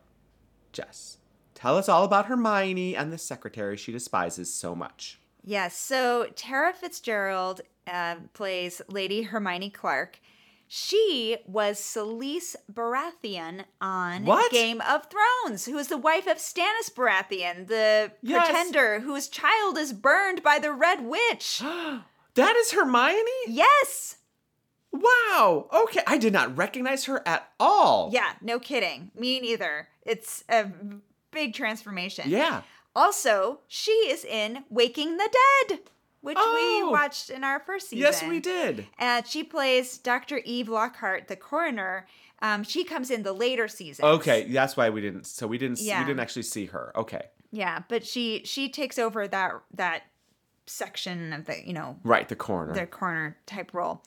Jess, tell us all about Hermione and the secretary she despises so much. Yes. So Tara Fitzgerald uh, plays Lady Hermione Clark. She was Selyse Baratheon on What? Game of Thrones, who is the wife of Stannis Baratheon, the Yes. pretender whose child is burned by the Red Witch. That is Hermione? yes. Wow. Okay, I did not recognize her at all. Yeah, no kidding. Me neither. It's a big transformation. Yeah. Also, she is in Waking the Dead, which Oh. we watched in our first season. Yes, we did. And she plays Dr. Eve Lockhart, the coroner. Um, she comes in the later seasons. Okay, that's why we didn't. So we didn't. Yeah. We didn't actually see her. Okay. Yeah, but she she takes over that that section of the you know Right, the coroner. the coroner type role.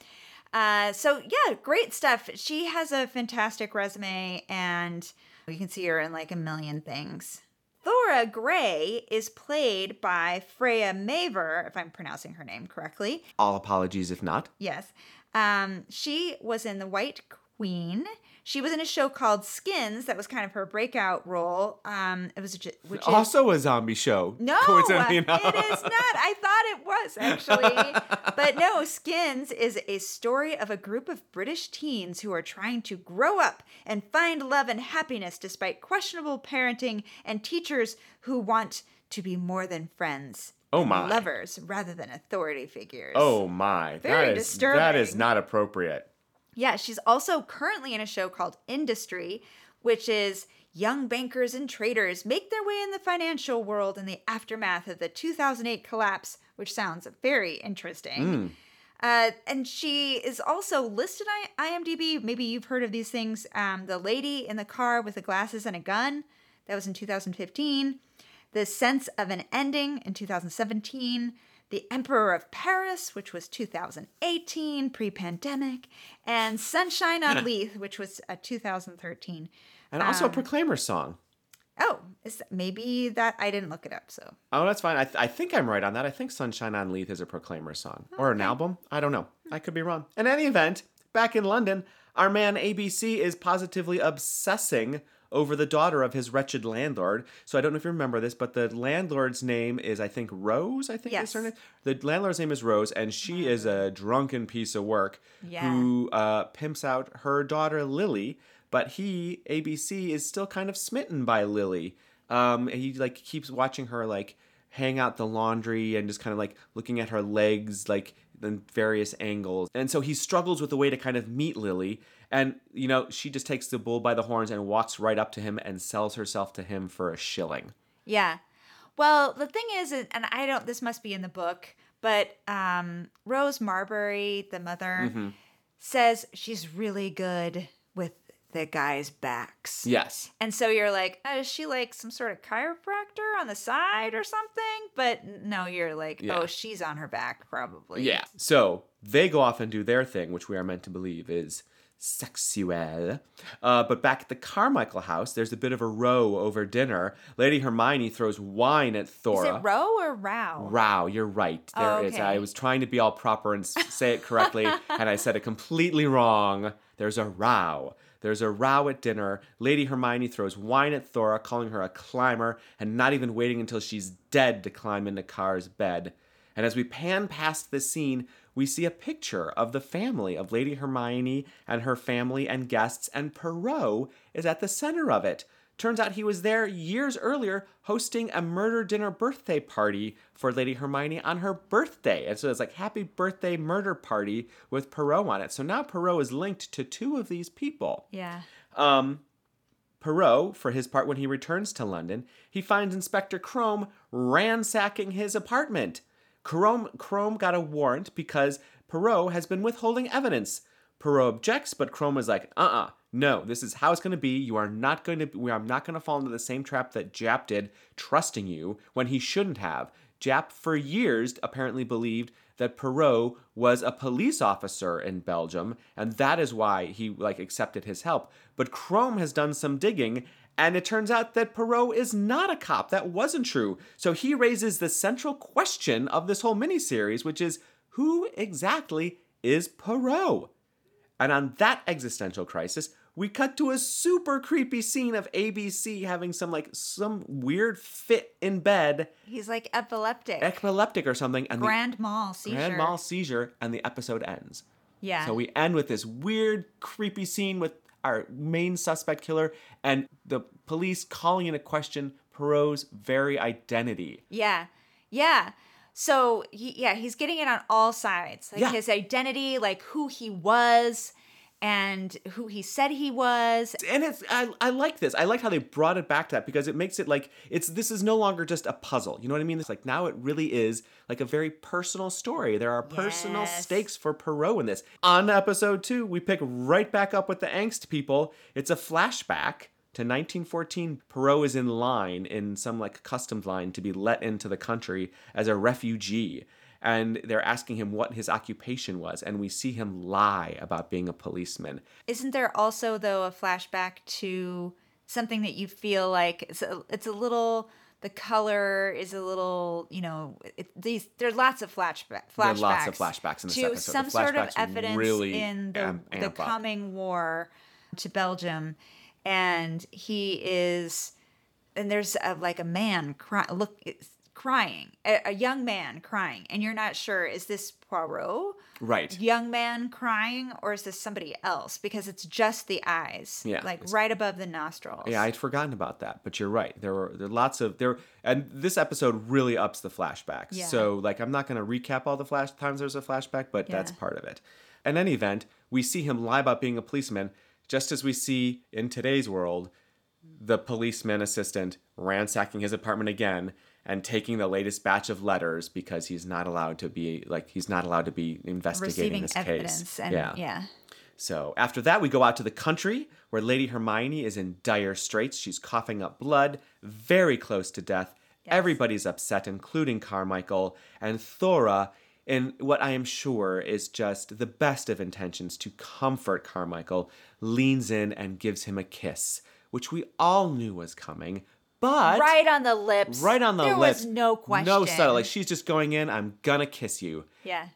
Uh, so yeah, great stuff. She has a fantastic resume, and you can see her in like a million things. Thora Gray is played by Freya Mavor, if I'm pronouncing her name correctly. All apologies if not. Yes. Um, she was in The White Queen. She was in a show called Skins. That was kind of her breakout role. Um, it was a, which is Also a zombie show. no, coincidentally it is not. I thought it was actually, but no. Skins is a story of a group of British teens who are trying to grow up and find love and happiness despite questionable parenting and teachers who want to be more than friends. Oh my. lovers rather than authority figures. Oh my. Very that is that is not appropriate. Yeah, she's also currently in a show called Industry, which is young bankers and traders make their way in the financial world in the aftermath of the 2008 collapse, which sounds very interesting. Uh, and she is also listed on IMDb. Maybe you've heard of these things. Um, the lady in the car with the glasses and a gun. That was in 2015. The Sense of an Ending in 2017, The Emperor of Paris, which was 2018, pre pandemic, and Sunshine on Leith, which was uh, 2013. And also a Proclaimer song. Oh, is that, maybe that I didn't look it up. So Oh, that's fine. I, th- I think I'm right on that. I think Sunshine on Leith is a Proclaimer song or an album. I don't know. I could be wrong. In any event, back in London, our man ABC is positively obsessing over the daughter of his wretched landlord. So I don't know if you remember this, but the landlord's name is, I think, Rose, I think Yes. is her name. The landlord's name is Rose, and she is a drunken piece of work Yeah. who uh, pimps out her daughter, Lily. But he, ABC, is still kind of smitten by Lily. Um, he like keeps watching her like hang out the laundry and just kind of like looking at her legs like in various angles. And so he struggles with a way to kind of meet Lily. And you know, she just takes the bull by the horns and walks right up to him and sells herself to him for a shilling. Yeah. Well, the thing is, and I don't, this must be in the book, but um, Rose Marbury, the mother, Mm-hmm. says she's really good with the guys' backs. Yes. And so you're like, oh, is she like some sort of chiropractor on the side or something? But no, you're like, Yeah. oh, she's on her back probably. Yeah. So they go off and do their thing, which we are meant to believe is sexual. Uh, but back at the Carmichael house, there's a bit of a row over dinner. Lady Hermione throws wine at Thor. Is it row or row? Row, you're right. There Oh, is. I was trying to be all proper and say it correctly, and I said it completely wrong. There's a row. There's a row at dinner. Lady Hermione throws wine at Thora, calling her a climber, and not even waiting until she's dead to climb into Car's bed. And as we pan past this scene, we see a picture of the family of Lady Hermione and her family and guests, and Poirot is at the center of it. Turns out he was there years earlier hosting a murder dinner birthday party for Lady Hermione on her birthday. And so it's like happy birthday murder party with Poirot on it. So now Poirot is linked to two of these people. Yeah. Um, Poirot, for his part, when he returns to London, he finds Inspector Crome ransacking his apartment. Crome, Crome got a warrant because Poirot has been withholding evidence. Poirot objects, but Crome is like, uh-uh, no, this is how it's going to be. You are not going to, we are not going to fall into the same trap that Japp did, trusting you when he shouldn't have. Japp, for years, apparently believed that Poirot was a police officer in Belgium, and that is why he like accepted his help. But Crome has done some digging, and it turns out that Poirot is not a cop. That wasn't true. So he raises the central question of this whole miniseries, which is who exactly is Poirot? And on that existential crisis, we cut to a super creepy scene of ABC having some like some weird fit in bed, He's like epileptic. epileptic or something, and Grand mal seizure. grand mal seizure, and the episode ends. Yeah. So we end with this weird, creepy scene with our main suspect killer and the police calling into question Poirot's very identity. Yeah. Yeah. So he, yeah, he's getting it on all sides. Like Yeah. his identity, like who he was and who he said he was. and it's I, I like this. I like how they brought it back to that because it makes it like it's this is no longer just a puzzle. You know what i mean? It's like now it really is like a very personal story. There are personal Yes. stakes for Poirot in this. On episode two we pick right back up with the angst people. It's a flashback to 1914 Poirot is in line in some like customs line to be let into the country as a refugee and they're asking him what his occupation was and we see him lie about being a policeman Isn't there also though a flashback to something that you feel like it's a, it's a little the color is a little you know it, these there's lots of flashback flashbacks There are lots of flashbacks in this to episode. Some sort of evidence really in the amp- the amp coming war to Belgium and he is and there's a, like a man cry, look crying a, a young man crying and you're not sure is this Poirot right young man crying or is this somebody else because it's just the eyes Yeah, like right above the nostrils Yeah, I'd forgotten about that, but you're right. There were there are lots of there, and this episode really ups the flashbacks. Yeah. So like, I'm not going to recap all the flash times there's a flashback, but that's part of it. In any event, we see him lie about being a policeman, just as we see in today's world, the policeman assistant ransacking his apartment again and taking the latest batch of letters because he's not allowed to be like he's not allowed to be investigating receiving this evidence case. and yeah. yeah So after that, we go out to the country where Lady Hermione is in dire straits. She's coughing up blood, very close to death, Everybody's upset, including Carmichael and Thora. In what I am sure is just the best of intentions to comfort Carmichael, leans in and gives him a kiss, which we all knew was coming. But Right on the lips. right on the there lips, was no question. no subtle. Like she's just going in. I'm gonna kiss you. yeah.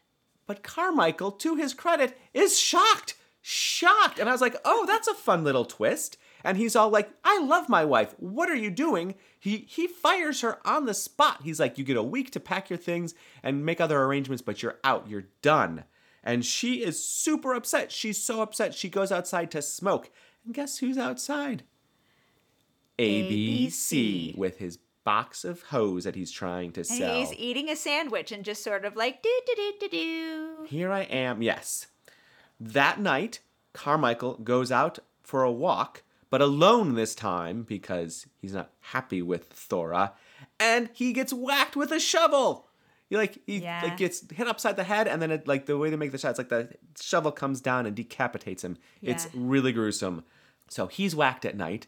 But Carmichael, to his credit, is shocked. Shocked. And I was like, oh, that's a fun little twist. And he's all like, I love my wife. What are you doing? He he fires her on the spot. He's like, you get a week to pack your things and make other arrangements, but you're out. You're done. And she is super upset. She's so upset. She goes outside to smoke. And guess who's outside? ABC with his box of hose that he's trying to And sell. he's eating a sandwich and just sort of like do do do do do. Here I am, yes. That night, Carmichael goes out for a walk, but alone this time because he's not happy with Thora, and he gets whacked with a shovel. He like he Yeah. like gets hit upside the head, and then it like the way they make the shot, it's like the shovel comes down and decapitates him. It's really gruesome. So he's whacked at night,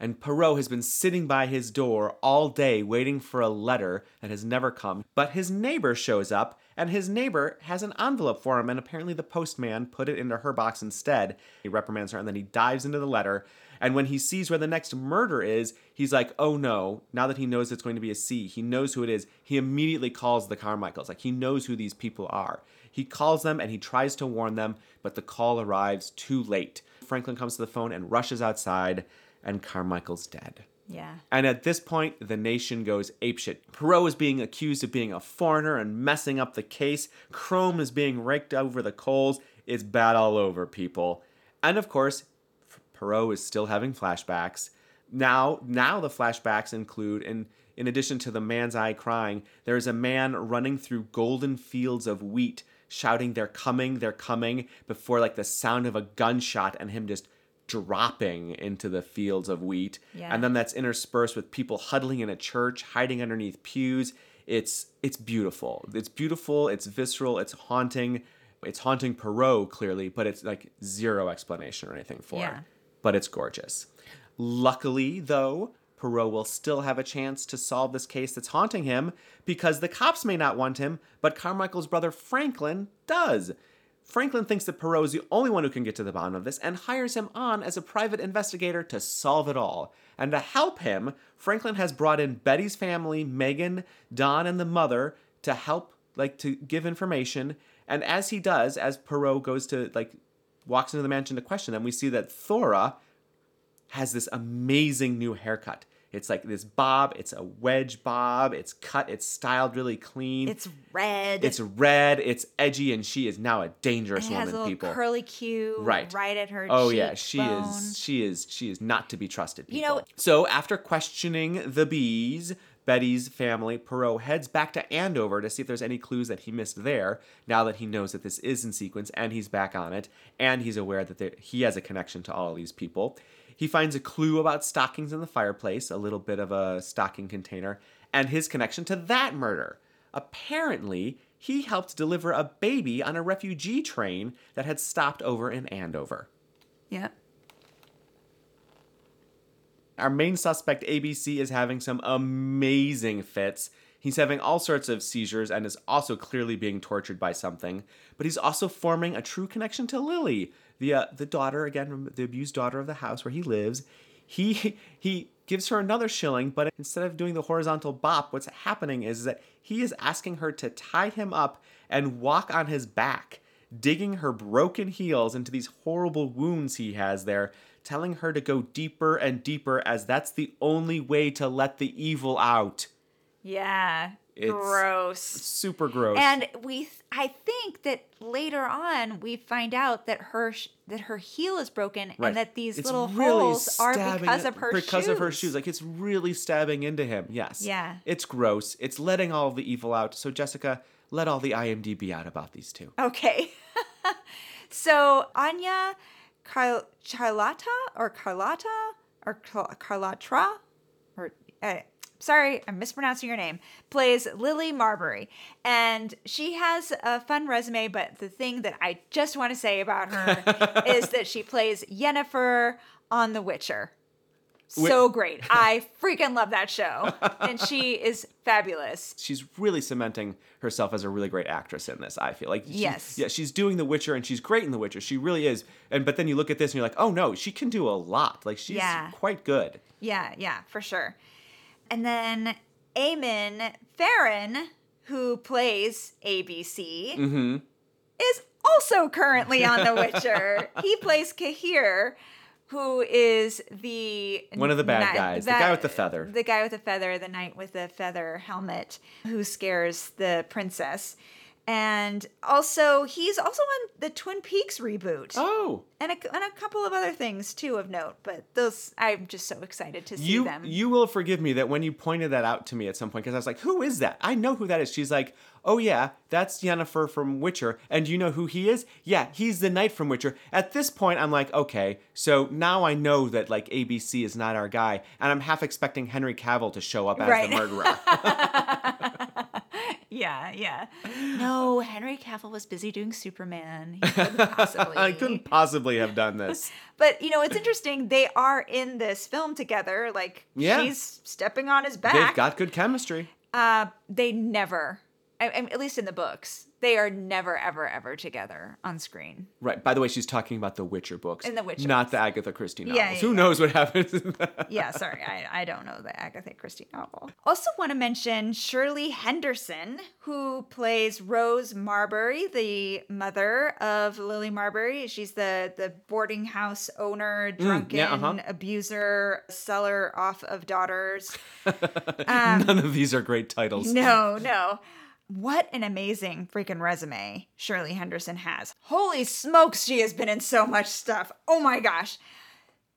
and Poirot has been sitting by his door all day waiting for a letter that has never come. But his neighbor shows up, and his neighbor has an envelope for him, and apparently the postman put it into her box instead. He reprimands her, and then he dives into the letter. And when he sees where the next murder is, he's like, oh no, now that he knows it's going to be a C, he knows who it is. He immediately calls the Carmichaels. Like, he knows who these people are. He calls them and he tries to warn them, but the call arrives too late. Franklin comes to the phone and rushes outside, and Carmichael's dead. Yeah. And at this point, the nation goes apeshit. Poirot is being accused of being a foreigner and messing up the case. Crome is being raked over the coals. It's bad all over, people. And of course, Poirot is still having flashbacks. Now, now the flashbacks include, in in addition to the man's eye crying, there is a man running through golden fields of wheat, shouting, "They're coming! They're coming!" Before like the sound of a gunshot and him just dropping into the fields of wheat. Yeah. And then that's interspersed with people huddling in a church, hiding underneath pews. It's it's beautiful. It's beautiful. It's visceral. It's haunting. It's haunting Poirot clearly, but it's like zero explanation or anything for Yeah. it. But it's gorgeous. Luckily, though, Poirot will still have a chance to solve this case that's haunting him because the cops may not want him, but Carmichael's brother Franklin does. Franklin thinks that Poirot is the only one who can get to the bottom of this and hires him on as a private investigator to solve it all. And to help him, Franklin has brought in Betty's family, Megan, Don, and the mother to help, like, to give information. And as he does, as Poirot goes to, like, walks into the mansion to question them, we see that Thora has this amazing new haircut. It's like this bob, it's a wedge bob, it's cut, it's styled really clean. It's red. It's red, it's edgy, and she is now a dangerous it has a woman, little people. curly Q Right. right at her Oh yeah, she is she is she is not to be trusted. People. You know- so after questioning the bees, Betty's family, Poirot heads back to Andover to see if there's any clues that he missed there. Now that he knows that this is in sequence and he's back on it, and he's aware that there, he has a connection to all these people. He finds a clue about stockings in the fireplace, a little bit of a stocking container, and his connection to that murder. Apparently, he helped deliver a baby on a refugee train that had stopped over in Andover. Yeah. Our main suspect, ABC, is having some amazing fits. He's having all sorts of seizures and is also clearly being tortured by something. But he's also forming a true connection to Lily, the uh, the daughter again, the abused daughter of the house where he lives. He he gives her another shilling, but instead of doing the horizontal bop, what's happening is that he is asking her to tie him up and walk on his back, digging her broken heels into these horrible wounds he has there, telling her to go deeper and deeper as that's the only way to let the evil out. Yeah. It's- Gross. Super gross. And we, I think that later on we find out that her sh- that her heel is broken Right. and that these It's little really holes are because of her because shoes. of her shoes. Like it's really stabbing into him. Yes. Yeah. It's gross. It's letting all the evil out. So Jessica, let all the IMDb out about these two. Okay. so Anya Car- or Carlotta or Car- Carlotra or uh, sorry, I'm mispronouncing your name. Plays Lily Marbury, and she has a fun resume. But the thing that I just want to say about her is that she plays Yennefer on The Witcher. so great. I freaking love that show. And she is fabulous. she's really cementing herself as a really great actress in this. I feel like she- Yes. yeah, she's doing The Witcher and she's great in The Witcher. She really is. And but then you look at this and you're like, oh no, she can do a lot. Like she's Yeah. quite good. Yeah, yeah, for sure. And then Eamon Farren, who plays ABC, Mm-hmm. is also currently on The Witcher. he plays Cahir, who is the One of the bad kni- guys, the guy with the feather. The guy with the feather, the knight with the feather helmet, who scares the princess. And also, he's also on the Twin Peaks reboot. Oh, And a, and a couple of other things too of note, but those I'm just so excited to see you them. you will forgive me that when you pointed that out to me at some point because I was like, who is that? I know who that is. She's like, oh yeah, that's Yennefer from Witcher, and you know who he is? Yeah, he's the knight from Witcher. At this point, I'm like, okay, so now I know that like ABC is not our guy, and I'm half expecting Henry Cavill to show up as Right. the murderer. yeah, yeah. No, Henry Cavill was busy doing Superman. He couldn't possibly. I couldn't possibly have done this. But you know, it's interesting. They are in this film together. Like Yeah. she's stepping on his back. They've got good chemistry. uh, they never, I, I at least in the books, they are never, ever, ever together on screen. Right. By the way, she's talking about the Witcher books. In the Witcher Not books. the Agatha Christie novels. Yeah, yeah, Who yeah. knows what happens in that? yeah, sorry, I, I don't know the Agatha Christie novel. Also, want to mention Shirley Henderson, who plays Rose Marbury, the mother of Lily Marbury. She's the the boarding house owner, drunken yeah, uh-huh. abuser, seller off of daughters. None of these are great titles. No, no. What an amazing freaking resume Shirley Henderson has. Holy smokes, she has been in so much stuff. Oh my gosh.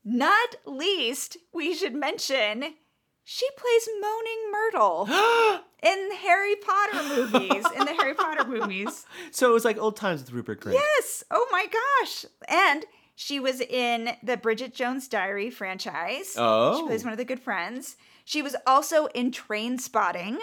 Not least, we should mention she plays Moaning Myrtle in the Harry Potter movies. In the Harry Potter movies. So it was like old times with Rupert Grint. Yes. Oh my gosh. And she was in the Bridget Jones Diary franchise. Oh. She plays oh. one of the good friends. She was also in Train Spotting.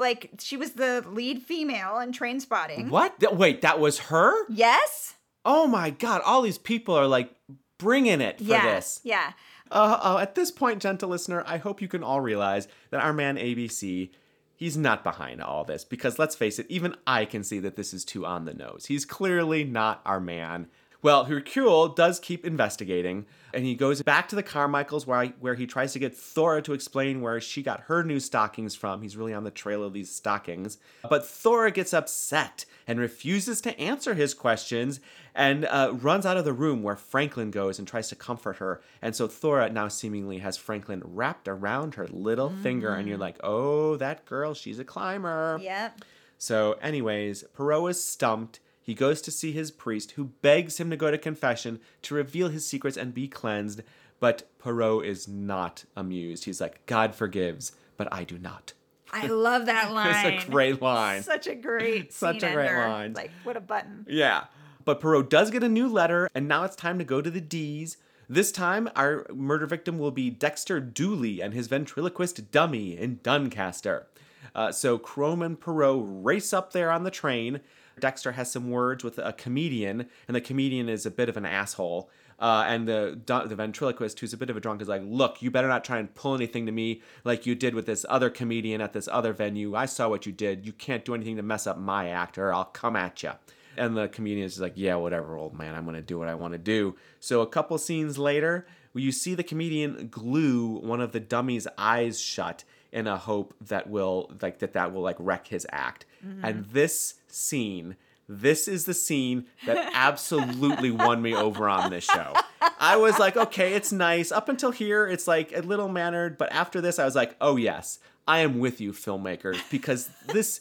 Like she was the lead female in Train Spotting. What? Th- Wait, that was her? Yes. Oh my god, all these people are like bringing it for yeah. this. Yeah. Uh, uh, at this point, gentle listener, I hope you can all realize that our man ABC, he's not behind all this because let's face it, even I can see that this is too on the nose. He's clearly not our man. Well, Hercule does keep investigating, and he goes back to the Carmichaels where, I, where he tries to get Thora to explain where she got her new stockings from. He's really on the trail of these stockings. But Thora gets upset and refuses to answer his questions and uh, runs out of the room where Franklin goes and tries to comfort her. And so Thora now seemingly has Franklin wrapped around her little finger, and you're like, oh, that girl, she's a climber. Yep. So, anyways, Poirot is stumped. He goes to see his priest, who begs him to go to confession to reveal his secrets and be cleansed. But Poirot is not amused. He's like, God forgives, but I do not. I love that line. It's a great line. Such a great Such a great ender. line. Like what a button. Yeah. But Poirot does get a new letter, and now it's time to go to the D's. This time, our murder victim will be Dexter Dooley and his ventriloquist dummy in Doncaster. Uh, so Crome and Poirot race up there on the train. Dexter has some words with a comedian, and the comedian is a bit of an asshole. Uh, and the the ventriloquist, who's a bit of a drunk, is like, "Look, you better not try and pull anything to me like you did with this other comedian at this other venue. I saw what you did. You can't do anything to mess up my act, or I'll come at you." And the comedian is like, "Yeah, whatever, old man. I'm gonna do what I want to do." So a couple scenes later, you see the comedian glue one of the dummy's eyes shut in a hope that will like that that will like wreck his act. Mm-hmm. And this scene, this is the scene that absolutely won me over on this show. I was like, okay, it's nice. Up until here, it's like a little mannered, but after this, I was like, oh yes, I am with you, filmmakers, because this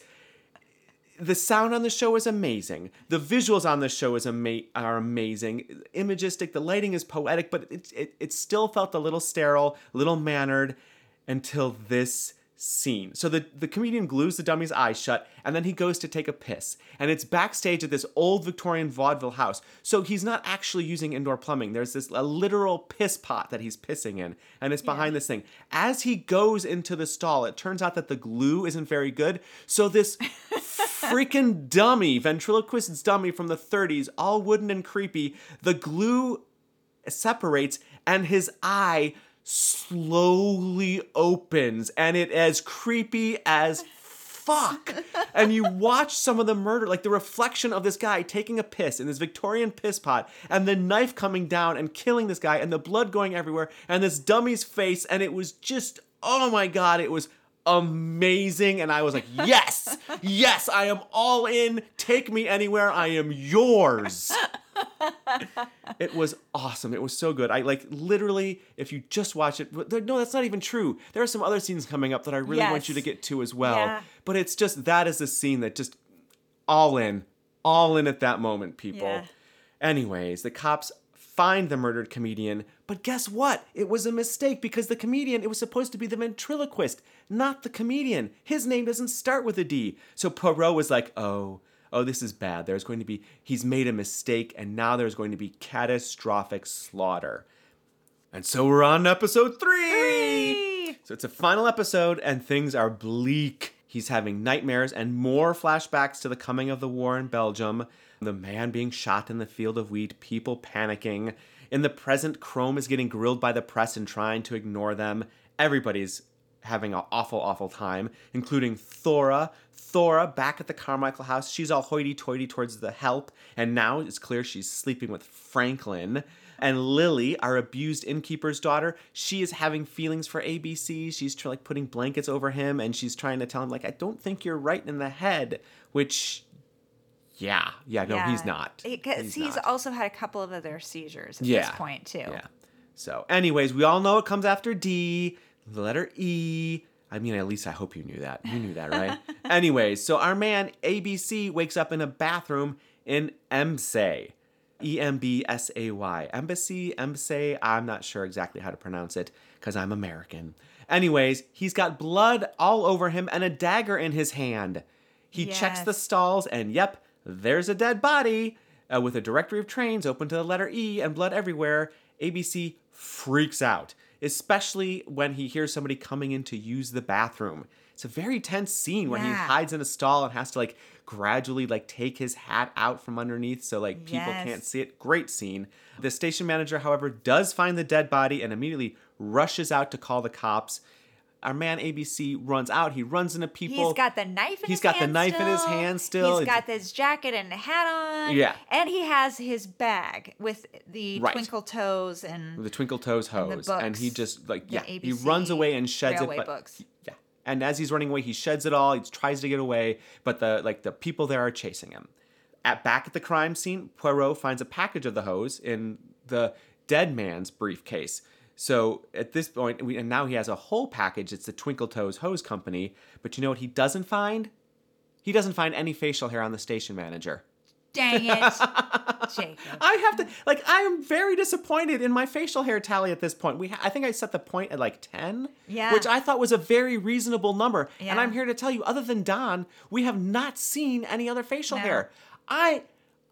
the sound on the show is amazing. The visuals on the show is ama- are amazing. Imagistic. The lighting is poetic, but it, it it still felt a little sterile, a little mannered, until this scene. So the the comedian glues the dummy's eyes shut, and then he goes to take a piss, and it's backstage at this old Victorian vaudeville house. So he's not actually using indoor plumbing. There's this a literal piss pot that he's pissing in, and it's behind this thing. As he goes into the stall, it turns out that the glue isn't very good. So this freaking dummy, ventriloquist's dummy from the 30s, all wooden and creepy, the glue separates and his eye slowly opens and it is creepy as fuck. and you watch some of the murder, like the reflection of this guy taking a piss in this Victorian piss pot, and the knife coming down and killing this guy, and the blood going everywhere, and this dummy's face, and it was just, oh my god, it was amazing. And I was like, yes, yes, I am all in. Take me anywhere. I am yours. it was awesome. It was so good. I like literally, if you just watch it, no, that's not even true. There are some other scenes coming up that I really want you to get to as well. Yeah. But it's just that is a scene that just all in, all in at that moment, people. Yeah. Anyways, the cops find the murdered comedian, but guess what? It was a mistake because the comedian, it was supposed to be the ventriloquist, not the comedian. His name doesn't start with a D. So Poirot was like, oh, oh, this is bad. There's going to be, he's made a mistake, and now there's going to be catastrophic slaughter. And so we're on episode three. Three. So it's a final episode, and things are bleak. He's having nightmares and more flashbacks to the coming of the war in Belgium, the man being shot in the field of wheat, people panicking. In the present, Crome is getting grilled by the press and trying to ignore them. Everybody's having an awful, awful time, including Thora. Thora back at the Carmichael house. She's all hoity toity towards the help, and now it's clear she's sleeping with Franklin. And Lily, our abused innkeeper's daughter, she is having feelings for ABC. She's tr- like putting blankets over him, and she's trying to tell him like, "I don't think you're right in the head." Which, yeah, yeah, no, he's not. Because he's, not. also had a couple of other seizures at Yeah. this point too. Yeah. So, anyways, we all know it comes after D, the letter E. I mean, at least I hope you knew that. You knew that, right? anyways, so our man ABC wakes up in a bathroom in Emsay. E M B S A Y. Embassy, Emsay. I'm not sure exactly how to pronounce it because I'm American. Anyways, he's got blood all over him and a dagger in his hand. He checks the stalls, and yep, there's a dead body. Uh, with a directory of trains open to the letter E and blood everywhere, ABC freaks out, especially when he hears somebody coming in to use the bathroom. It's a very tense scene where he hides in a stall and has to like gradually like take his hat out from underneath so like people Yes. can't see it. Great scene. The station manager, however, does find the dead body and immediately rushes out to call the cops. Our man ABC runs out. He runs into people. He's got the knife in He's his got the hand knife in his still. hand still. He's got this jacket and hat on. Yeah. And he has his bag with the Right. twinkle toes and the Twinkle Toes And the hose, and he just like yeah, he runs away and sheds it. But books. yeah, and as he's running away, he sheds it all. He tries to get away, but the like the people there are chasing him. At back at the crime scene, Poirot finds a package of the hose in the dead man's briefcase. So at this point, we, and now he has a whole package. It's the Twinkle Toes Hose Company. But you know what he doesn't find? He doesn't find any facial hair on the station manager. dang it. Jacob. I have to like I am very disappointed in my facial hair tally at this point. We ha- I think I set the point at like 10, Yeah. which I thought was a very reasonable number. Yeah. And I'm here to tell you other than Don, we have not seen any other facial No. hair. I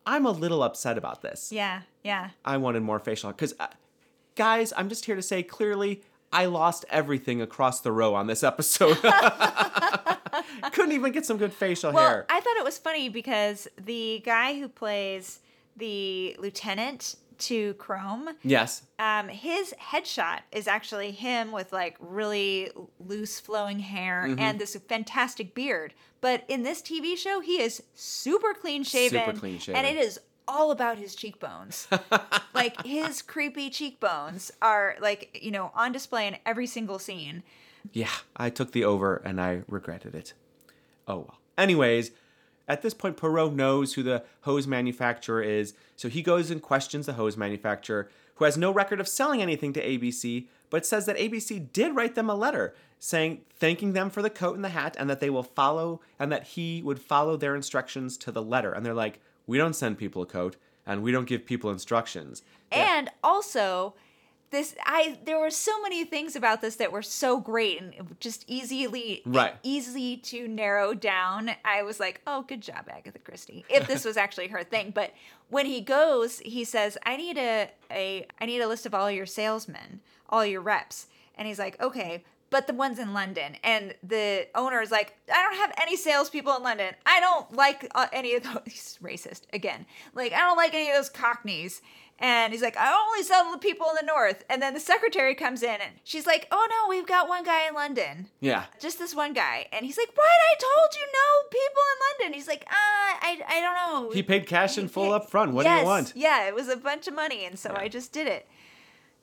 I'm a little upset about this. Yeah, yeah. I wanted more facial cuz uh, guys, I'm just here to say clearly I lost everything across the row on this episode. Couldn't even get some good facial Well, hair. I thought it was funny because the guy who plays the lieutenant to Crome, yes. um, his headshot is actually him with like really loose flowing hair Mm-hmm. and this fantastic beard. But in this TV show, he is super clean shaven. Super clean shaven. And it is all about his cheekbones. like his creepy cheekbones are like, you know, on display in every single scene. Yeah, I took the over and I regretted it. Oh well. Anyways, at this point, Poirot knows who the hose manufacturer is, so he goes and questions the hose manufacturer, who has no record of selling anything to ABC, but says that ABC did write them a letter saying thanking them for the coat and the hat and that they will follow and that he would follow their instructions to the letter. And they're like, we don't send people a coat and we don't give people instructions. And also, this I there were so many things about this that were so great and just easily Right. easy to narrow down. I was like, "Oh, good job, Agatha Christie." If this was actually her thing, but when he goes, he says, "I need a a I need a list of all your salesmen, all your reps." And he's like, "Okay, but the ones in London. And the owner is like, I don't have any salespeople in London. I don't like uh, any of those. He's racist again. Like, I don't like any of those cockneys. And he's like, I only sell to the people in the north. And then the secretary comes in and she's like, Oh no, we've got one guy in London. Yeah. Just this one guy. And he's like, What? I told you no people in London. He's like, Ah, I, I don't know. He paid cash in full up front. What do you want? Yeah, it was a bunch of money. And so Yeah. I just did it.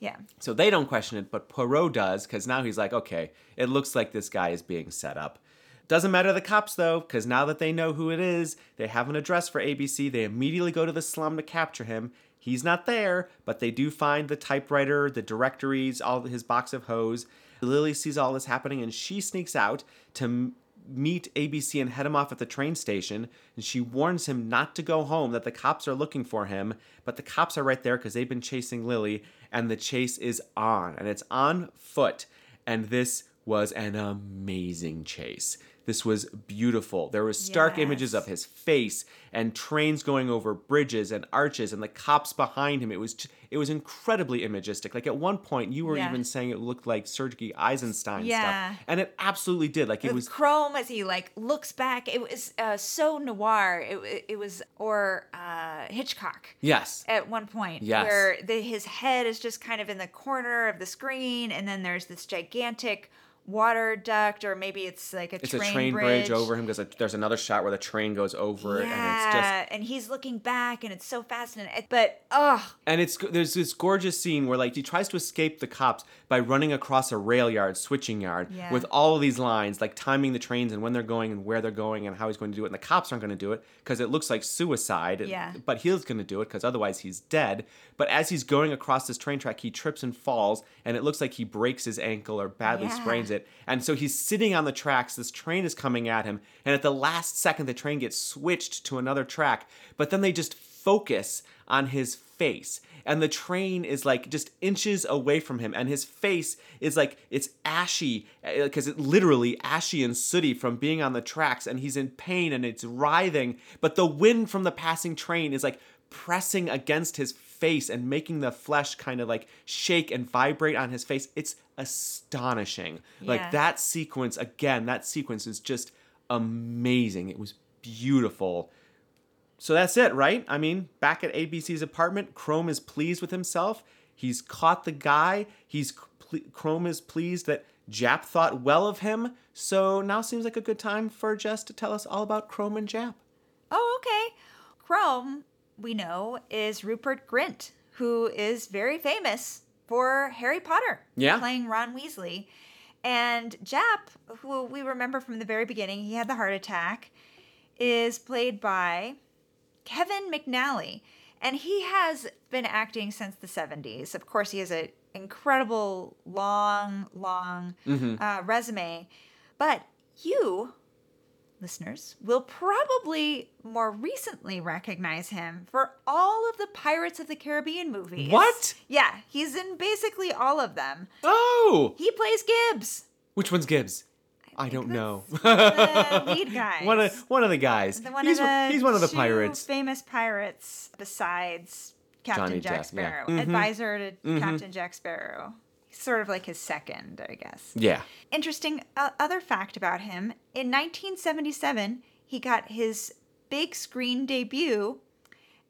Yeah. So they don't question it, but Poirot does, because now he's like, okay, it looks like this guy is being set up. Doesn't matter the cops though, because now that they know who it is, they have an address for ABC, they immediately go to the slum to capture him. He's not there, but they do find the typewriter, the directories, all his box of hose. Lily sees all this happening and she sneaks out to meet ABC and head him off at the train station. And she warns him not to go home, that the cops are looking for him. But the cops are right there because they've been chasing Lily, and the chase is on, and it's on foot. And this was an amazing chase. This was beautiful. There was stark images of his face and trains going over bridges and arches and the cops behind him. It was it was incredibly imagistic. Like at one point, you were Yeah. even saying it looked like Sergei Eisenstein Yeah. stuff, and it absolutely did. Like it With was Crome as he like looks back. It was uh, so noir. It, it, it was or uh, Hitchcock yes, at one point Yes. where the, his head is just kind of in the corner of the screen, and then there's this gigantic water duct, or maybe it's like a it's train a train bridge, bridge, over him because there's another shot where the train goes over it, and it's just Yeah, and he's looking back, and it's so fascinating. But oh, And it's there's this gorgeous scene where like he tries to escape the cops by running across a rail yard, switching yard, Yeah. with all of these lines, like timing the trains and when they're going and where they're going and how he's going to do it. And the cops aren't going to do it because it looks like suicide. Yeah. But he's going to do it because otherwise he's dead. But as he's going across this train track, he trips and falls, and it looks like he breaks his ankle or badly Yeah. sprains it. And so he's sitting on the tracks. This train is coming at him, and at the last second, the train gets switched to another track. But then they just focus on his face. And the train is like just inches away from him. And his face is like it's ashy uh, because it literally ashy and sooty from being on the tracks. And he's in pain and it's writhing. But the wind from the passing train is like pressing against his face and making the flesh kind of like shake and vibrate on his face it's astonishing Yeah. like that sequence again that sequence is just amazing it was beautiful so that's it, right? I mean, back at ABC's apartment, Crome is pleased with himself. He's caught the guy. He's Crome is pleased that Japp thought well of him. So now seems like a good time for Jess to tell us all about Crome and Japp. Oh, okay. Crome, we know, is Rupert Grint, who is very famous for Harry Potter. Yeah. Playing Ron Weasley. And Japp, who we remember from the very beginning, he had the heart attack, is played by Kevin McNally. And he has been acting since the 70s. Of course, he has an incredible, long, long uh, resume. But you, listeners, will probably more recently recognize him for all of the Pirates of the Caribbean movies. What? Yeah, he's in basically all of them. Oh, He plays Gibbs, which one's Gibbs? I, don't know. lead guy. one of one of the guys. The one he's, of the he's one of the pirates. famous pirates besides Captain Johnny Jack yeah. Sparrow, Mhm. advisor to Captain Jack Sparrow. Sort of like his second, I guess. Yeah. Interesting uh, other fact about him in 1977, he got his big screen debut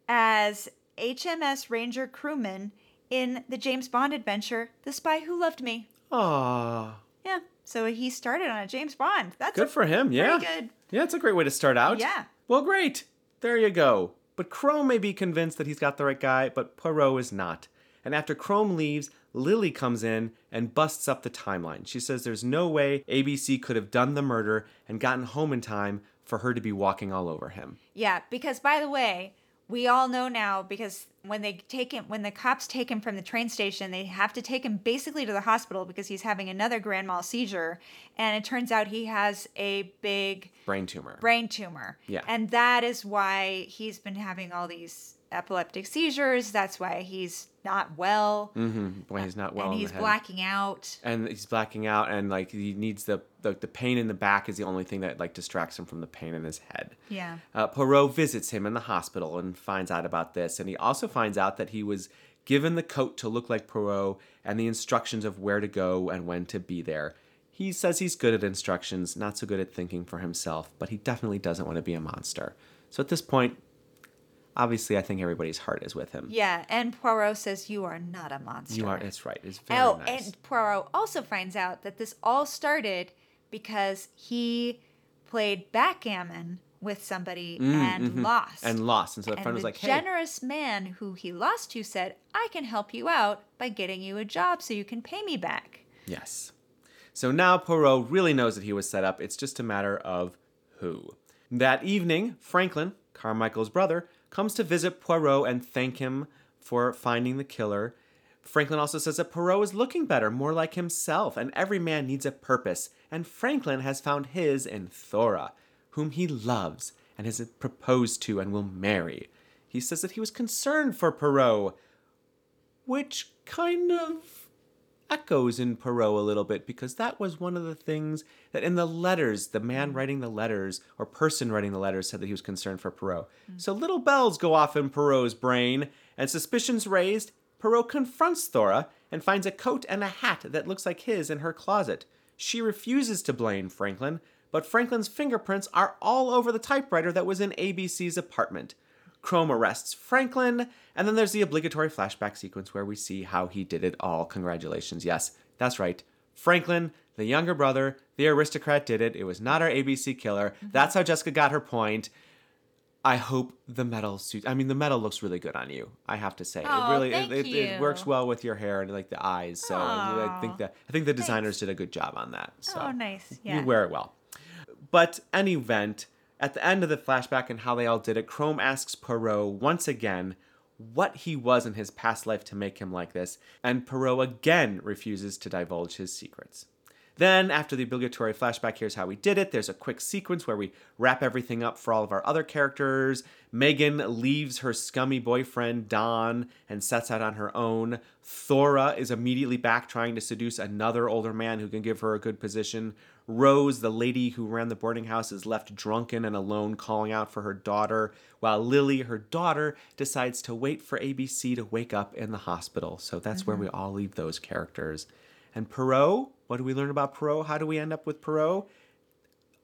as HMS Ranger crewman in the James Bond adventure, The Spy Who Loved Me. Aw, Yeah, so he started on a James Bond. That's good for him. Yeah. good. Yeah, it's a great way to start out. Yeah. Well, great. There you go. But Crome may be convinced that he's got the right guy, but Poirot is not. And after Crome leaves, Lily comes in and busts up the timeline. She says there's no way ABC could have done the murder and gotten home in time for her to be walking all over him. Yeah, because by the way, we all know now because when they take him, when the cops take him from the train station, they have to take him basically to the hospital because he's having another grand mal seizure, and it turns out he has a big Brain tumor. brain tumor. Yeah. and that is why he's been having all these epileptic seizures. That's why he's not well, mm-hmm. When he's not well and he's blacking out. and he's blacking out and like he needs the, the the pain in the back is the only thing that like distracts him from the pain in his head Yeah. uh, Poirot visits him in the hospital and finds out about this and he also finds out that he was given the coat to look like Poirot and the instructions of where to go and when to be there He says he's good at instructions, not so good at thinking for himself, but he definitely doesn't want to be a monster. So at this point, obviously, I think everybody's heart is with him. Yeah, and Poirot says you are not a monster. You are. It's right. It's very Oh, nice. and Poirot also finds out that this all started because he played backgammon with somebody and lost. Mm, and lost. And so the And friend was the like, "Hey, generous man who he lost to said, "I can help you out by getting you a job so you can pay me back." Yes. So now Poirot really knows that he was set up. It's just a matter of who. That evening, Franklin, Carmichael's brother, comes to visit Poirot and thank him for finding the killer. Franklin also says that Poirot is looking better, more like himself, and every man needs a purpose. And Franklin has found his in Thora, whom he loves and has proposed to and will marry. He says that he was concerned for Poirot, which kind of echoes in Poirot a little bit because that was one of the things that in the letters, the man mm. writing the letters or person writing the letters said that he was concerned for Poirot. Mm. So little bells go off in Poirot's brain, and suspicions raised. Poirot confronts Thora and finds a coat and a hat that looks like his in her closet. She refuses to blame Franklin, but Franklin's fingerprints are all over the typewriter that was in ABC's apartment. Crome arrests Franklin, and then there's the obligatory flashback sequence where we see how he did it all. Congratulations. Yes, that's right. Franklin, the younger brother, the aristocrat did it. It was not our ABC killer. That's how Jessica got her point. I hope the metal suit. I mean, the metal looks really good on you. I have to say, Oh, it really it, it, it works well with your hair and like the eyes. So I Aw, think that I think the designers did a good job on that. So Oh, nice. Yeah. you wear it well. But any event, at the end of the flashback and how they all did it, Crome asks Poirot once again what he was in his past life to make him like this, and Poirot again refuses to divulge his secrets. Then, after the obligatory flashback, here's how we did it. There's a quick sequence where we wrap everything up for all of our other characters. Megan leaves her scummy boyfriend, Don, and sets out on her own. Thora is immediately back trying to seduce another older man who can give her a good position. Rose, the lady who ran the boarding house, is left drunken and alone calling out for her daughter, while Lily, her daughter, decides to wait for ABC to wake up in the hospital. So that's where mm-hmm. we all leave those characters. And Poirot, what do we learn about Poirot? How do we end up with Poirot?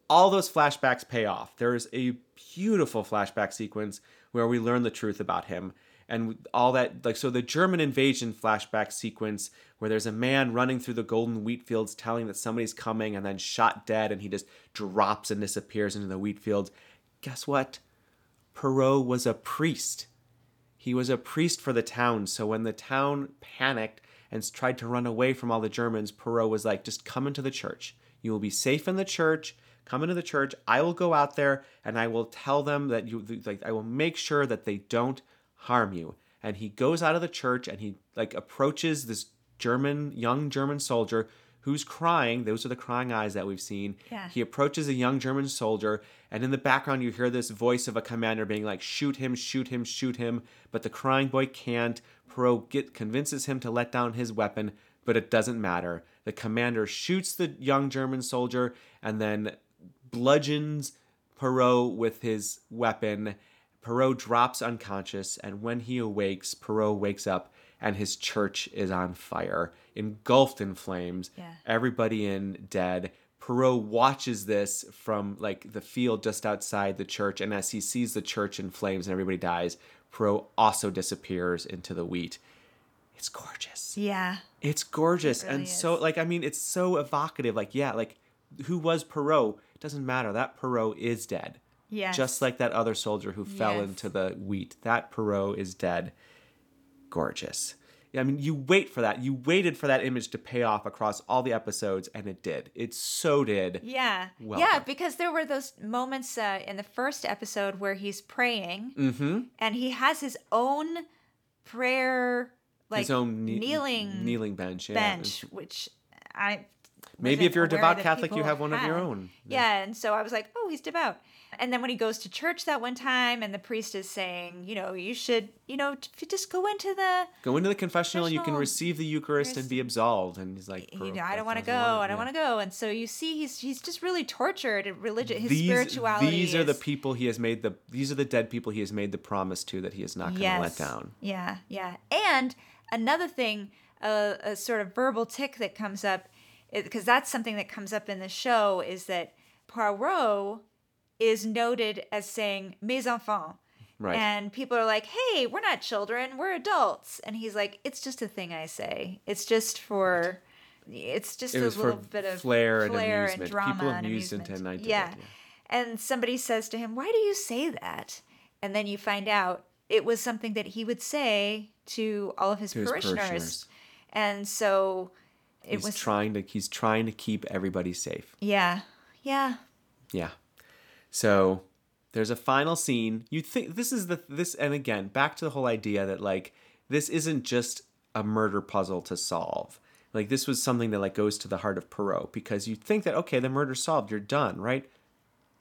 All those flashbacks pay off. There's a beautiful flashback sequence where we learn the truth about him. And all that, like, so the German invasion flashback sequence where there's a man running through the golden wheat fields telling that somebody's coming and then shot dead and he just drops and disappears into the wheat fields. Guess what? Poirot was a priest. He was a priest for the town. So when the town panicked and tried to run away from all the Germans, Poirot was like, just come into the church. You will be safe in the church. Come into the church. I will go out there and I will tell them that you, like, I will make sure that they don't harm you. And he goes out of the church and he, like, approaches this German, young German soldier who's crying. Those are the crying eyes that we've seen. Yeah. He approaches a young German soldier, and in the background, you hear this voice of a commander being like, shoot him, shoot him, shoot him. But the crying boy can't. Poirot get, convinces him to let down his weapon, but it doesn't matter. The commander shoots the young German soldier and then bludgeons Poirot with his weapon. Poirot drops unconscious, and when he awakes, Poirot wakes up and his church is on fire, engulfed in flames. Yeah. Everybody in dead. Poirot watches this from like the field just outside the church, and as he sees the church in flames and everybody dies, Poirot also disappears into the wheat. It's gorgeous. Yeah. It's gorgeous. really and so is. like I mean it's so evocative. Like, yeah, like who was Poirot? Doesn't matter. That Poirot is dead. Yes. Just like that other soldier who fell Yes. into the wheat. That Poirot is dead. Gorgeous. Yeah, I mean, you wait for that. You waited for that image to pay off across all the episodes, and it did. It so did. Yeah. Well yeah, done. because there were those moments uh, in the first episode where he's praying Mm-hmm. and he has his own prayer like His own kne- kneeling kneeling bench. Yeah. bench, which I Maybe if you're a devout Catholic, you have one of your own. Yeah. and so I was like, oh, he's devout. And then when he goes to church that one time, and the priest is saying, you know, you should, you know, just go into the, Go into the confessional, you can receive the Eucharist and be absolved. And he's like, you know, I don't want to go, I don't want to go. And so you see, he's he's just really tortured. And religion, his these, spirituality. These are the people he has made the. These are the dead people he has made the promise to that he is not going to yes. let down. Yeah, yeah. And another thing, uh, a sort of verbal tick that comes up because that's something that comes up in the show is that Poirot is noted as saying mes enfants. Right. And people are like, hey, we're not children, we're adults. And he's like, it's just a thing I say. It's just for, it's just It a little bit of flair and flair amusement. drama People and amused amusement. and I did it, yeah. yeah. And somebody says to him, why do you say that? And then you find out it was something that he would say to all of his, his parishioners. parishioners. And so it He's was, trying to he's trying to keep everybody safe. yeah, yeah. Yeah. So there's a final scene. You think this is the this and again, back to the whole idea that like this isn't just a murder puzzle to solve. Like this was something that like goes to the heart of Poirot because you think that okay, the murder's solved, you're done, right?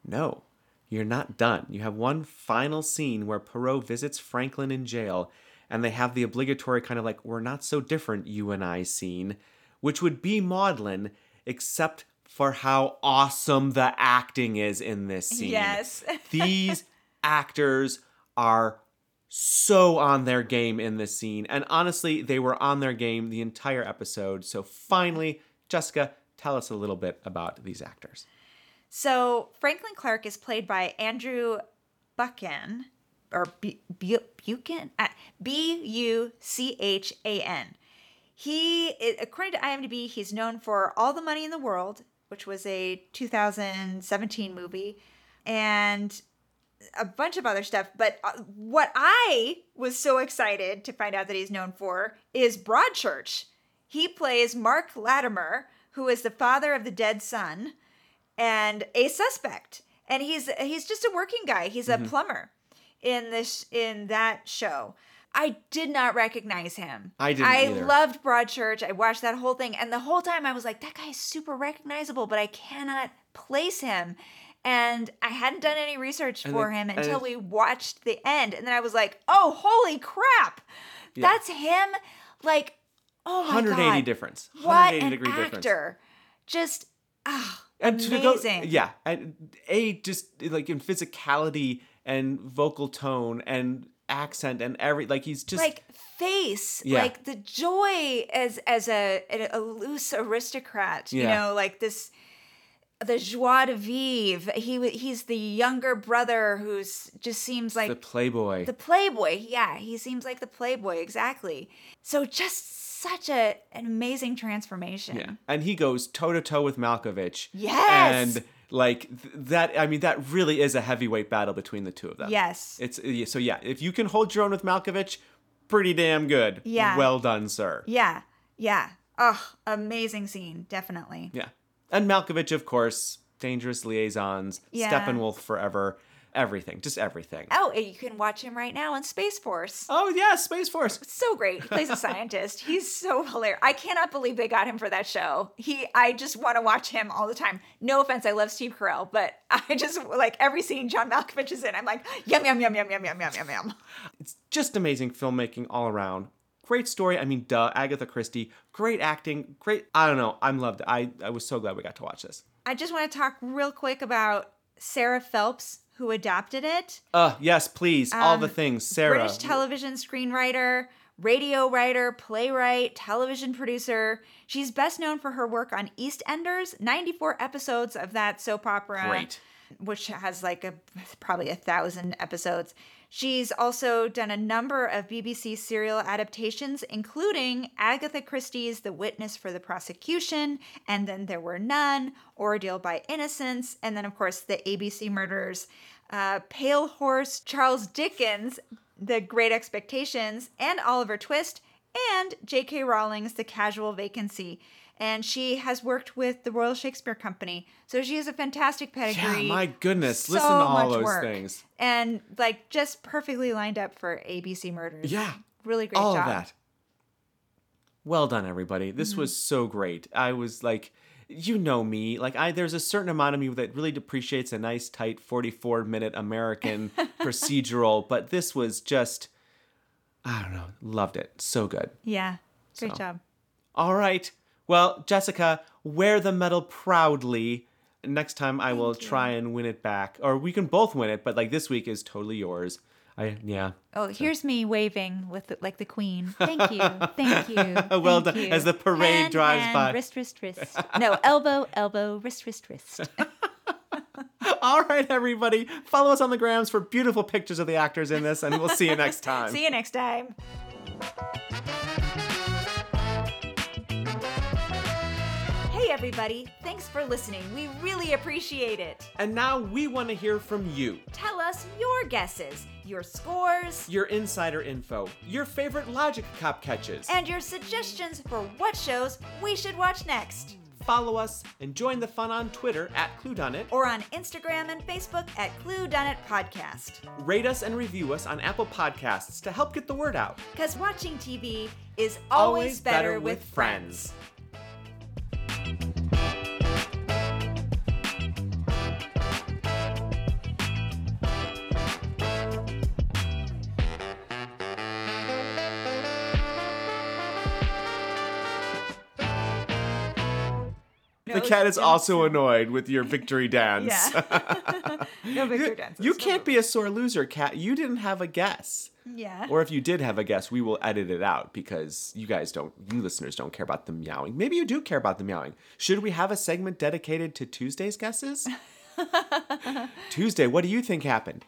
No. You're not done. You have one final scene where Poirot visits Franklin in jail and they have the obligatory kind of like we're not so different you and I scene, which would be Maudlin except for how awesome the acting is in this scene. Yes. These actors are so on their game in this scene. And honestly, they were on their game the entire episode. So finally, Jessica, tell us a little bit about these actors. So Franklin Clark is played by Andrew Buchan, or Bu- Bu- Buchan, Uh, B U C H A N. He, according to IMDb, he's known for All the Money in the World, which was a 2017 movie, and a bunch of other stuff. But uh, what I was so excited to find out that he's known for is Broadchurch. He plays Mark Latimer, who is the father of the dead son and a suspect. And he's he's just a working guy. He's a plumber in this in that show. I did not recognize him. I didn't I either. loved Broadchurch. I watched that whole thing, and the whole time I was like, "That guy is super recognizable," but I cannot place him. And I hadn't done any research And for him until we watched the end, and then I was like, "Oh, holy crap! That's him!" Like, oh my 180 god, difference. what 180 an degree actor! difference. Just ah, And to go, amazing. yeah, and a just like in physicality and vocal tone and accent and every like he's just like face Yeah. like the joy as as a a loose aristocrat you Yeah. know like this the joie de vivre he he's the younger brother who's just seems like the playboy. the playboy yeah he seems like the playboy exactly so just such a an amazing transformation Yeah. And he goes toe to toe with Malkovich. Yes! And like th- that I mean that really is a heavyweight battle between the two of them. yes It's uh, yeah, so yeah, if you can hold your own with Malkovich, pretty damn good. Yeah. Well done, sir. yeah yeah oh amazing scene definitely Yeah. And Malkovich, of course, Dangerous Liaisons, Yeah. Steppenwolf Forever, everything. Just everything. oh and you can watch him right now on space force Oh yeah, Space Force. so great. He plays a scientist. He's so hilarious. I cannot believe they got him for that show. He, I just want to watch him all the time. No offense, I love Steve Carell, but I just like every scene John Malkovich is in. I'm like yum yum yum yum yum yum yum yum yum. It's just amazing filmmaking all around. Great story. I mean, duh, Agatha Christie. Great acting. Great. I don't know. I'm loved. I I was so glad we got to watch this. I just want to talk real quick about Sarah Phelps, who adapted it. Uh, yes, please. all the Um, things. Sarah. British television screenwriter, radio writer, playwright, television producer. She's best known for her work on EastEnders, 94 episodes of that soap opera. Great. Which has like a probably a thousand episodes. She's also done a number of BBC serial adaptations, including Agatha Christie's The Witness for the Prosecution, and then There Were None, Ordeal by Innocence, and then, of course, the ABC Murders, uh, Pale Horse, Charles Dickens, The Great Expectations, and Oliver Twist, and J.K. Rowling's The Casual Vacancy. And she has worked with the Royal Shakespeare Company. So she has a fantastic pedigree. yeah, my goodness. So Listen to all those work. things. And like just perfectly lined up for ABC Murders. Yeah. Really great all job. of that. Well done, everybody. This Mm-hmm. was so great. I was like, you know me. Like, I there's a certain amount of me that really depreciates a nice, tight, 44 minute American procedural, but this was just, I don't know, loved it. So good. Yeah. Great So. job. All right. Well, Jessica, wear the medal proudly. Next time I will you. try and win it back. Or we can both win it, but like this week is totally yours. I yeah. Oh, here's me waving with the, like the queen. Thank you, thank you. Well thank done. you. As the parade Hand, drives hand, by. Wrist, wrist, wrist. No, elbow, elbow, wrist, wrist, wrist. All right, everybody. Follow us on the grams for beautiful pictures of the actors in this, and we'll see you next time. See you next time. Hey, everybody. Thanks for listening. We really appreciate it. And now we want to hear from you. Tell us your guesses, your scores, Your insider info, your favorite Logic Cop catches. and your suggestions for what shows we should watch next. Follow us and join the fun on Twitter at ClueDoneIt. Or on Instagram and Facebook at Clue Done It Podcast. Rate us and review us on Apple Podcasts to help get the word out. Because watching TV is always, better, with friends. the cat is also annoyed with your victory dance. Yeah. no Victor dances. you can't be a sore loser, cat. You didn't have a guess. Yeah. Or if you did have a guess, we will edit it out because you guys don't, you listeners don't care about the meowing. Maybe you do care about the meowing. Should we have a segment dedicated to Tuesday's guesses? Tuesday, what do you think happened?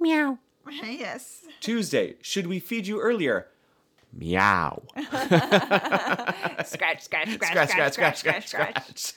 Meow. yes. Tuesday, should we feed you earlier? Meow. Scratch, scratch, scratch, Scratch, scratch, scratch, scratch, scratch.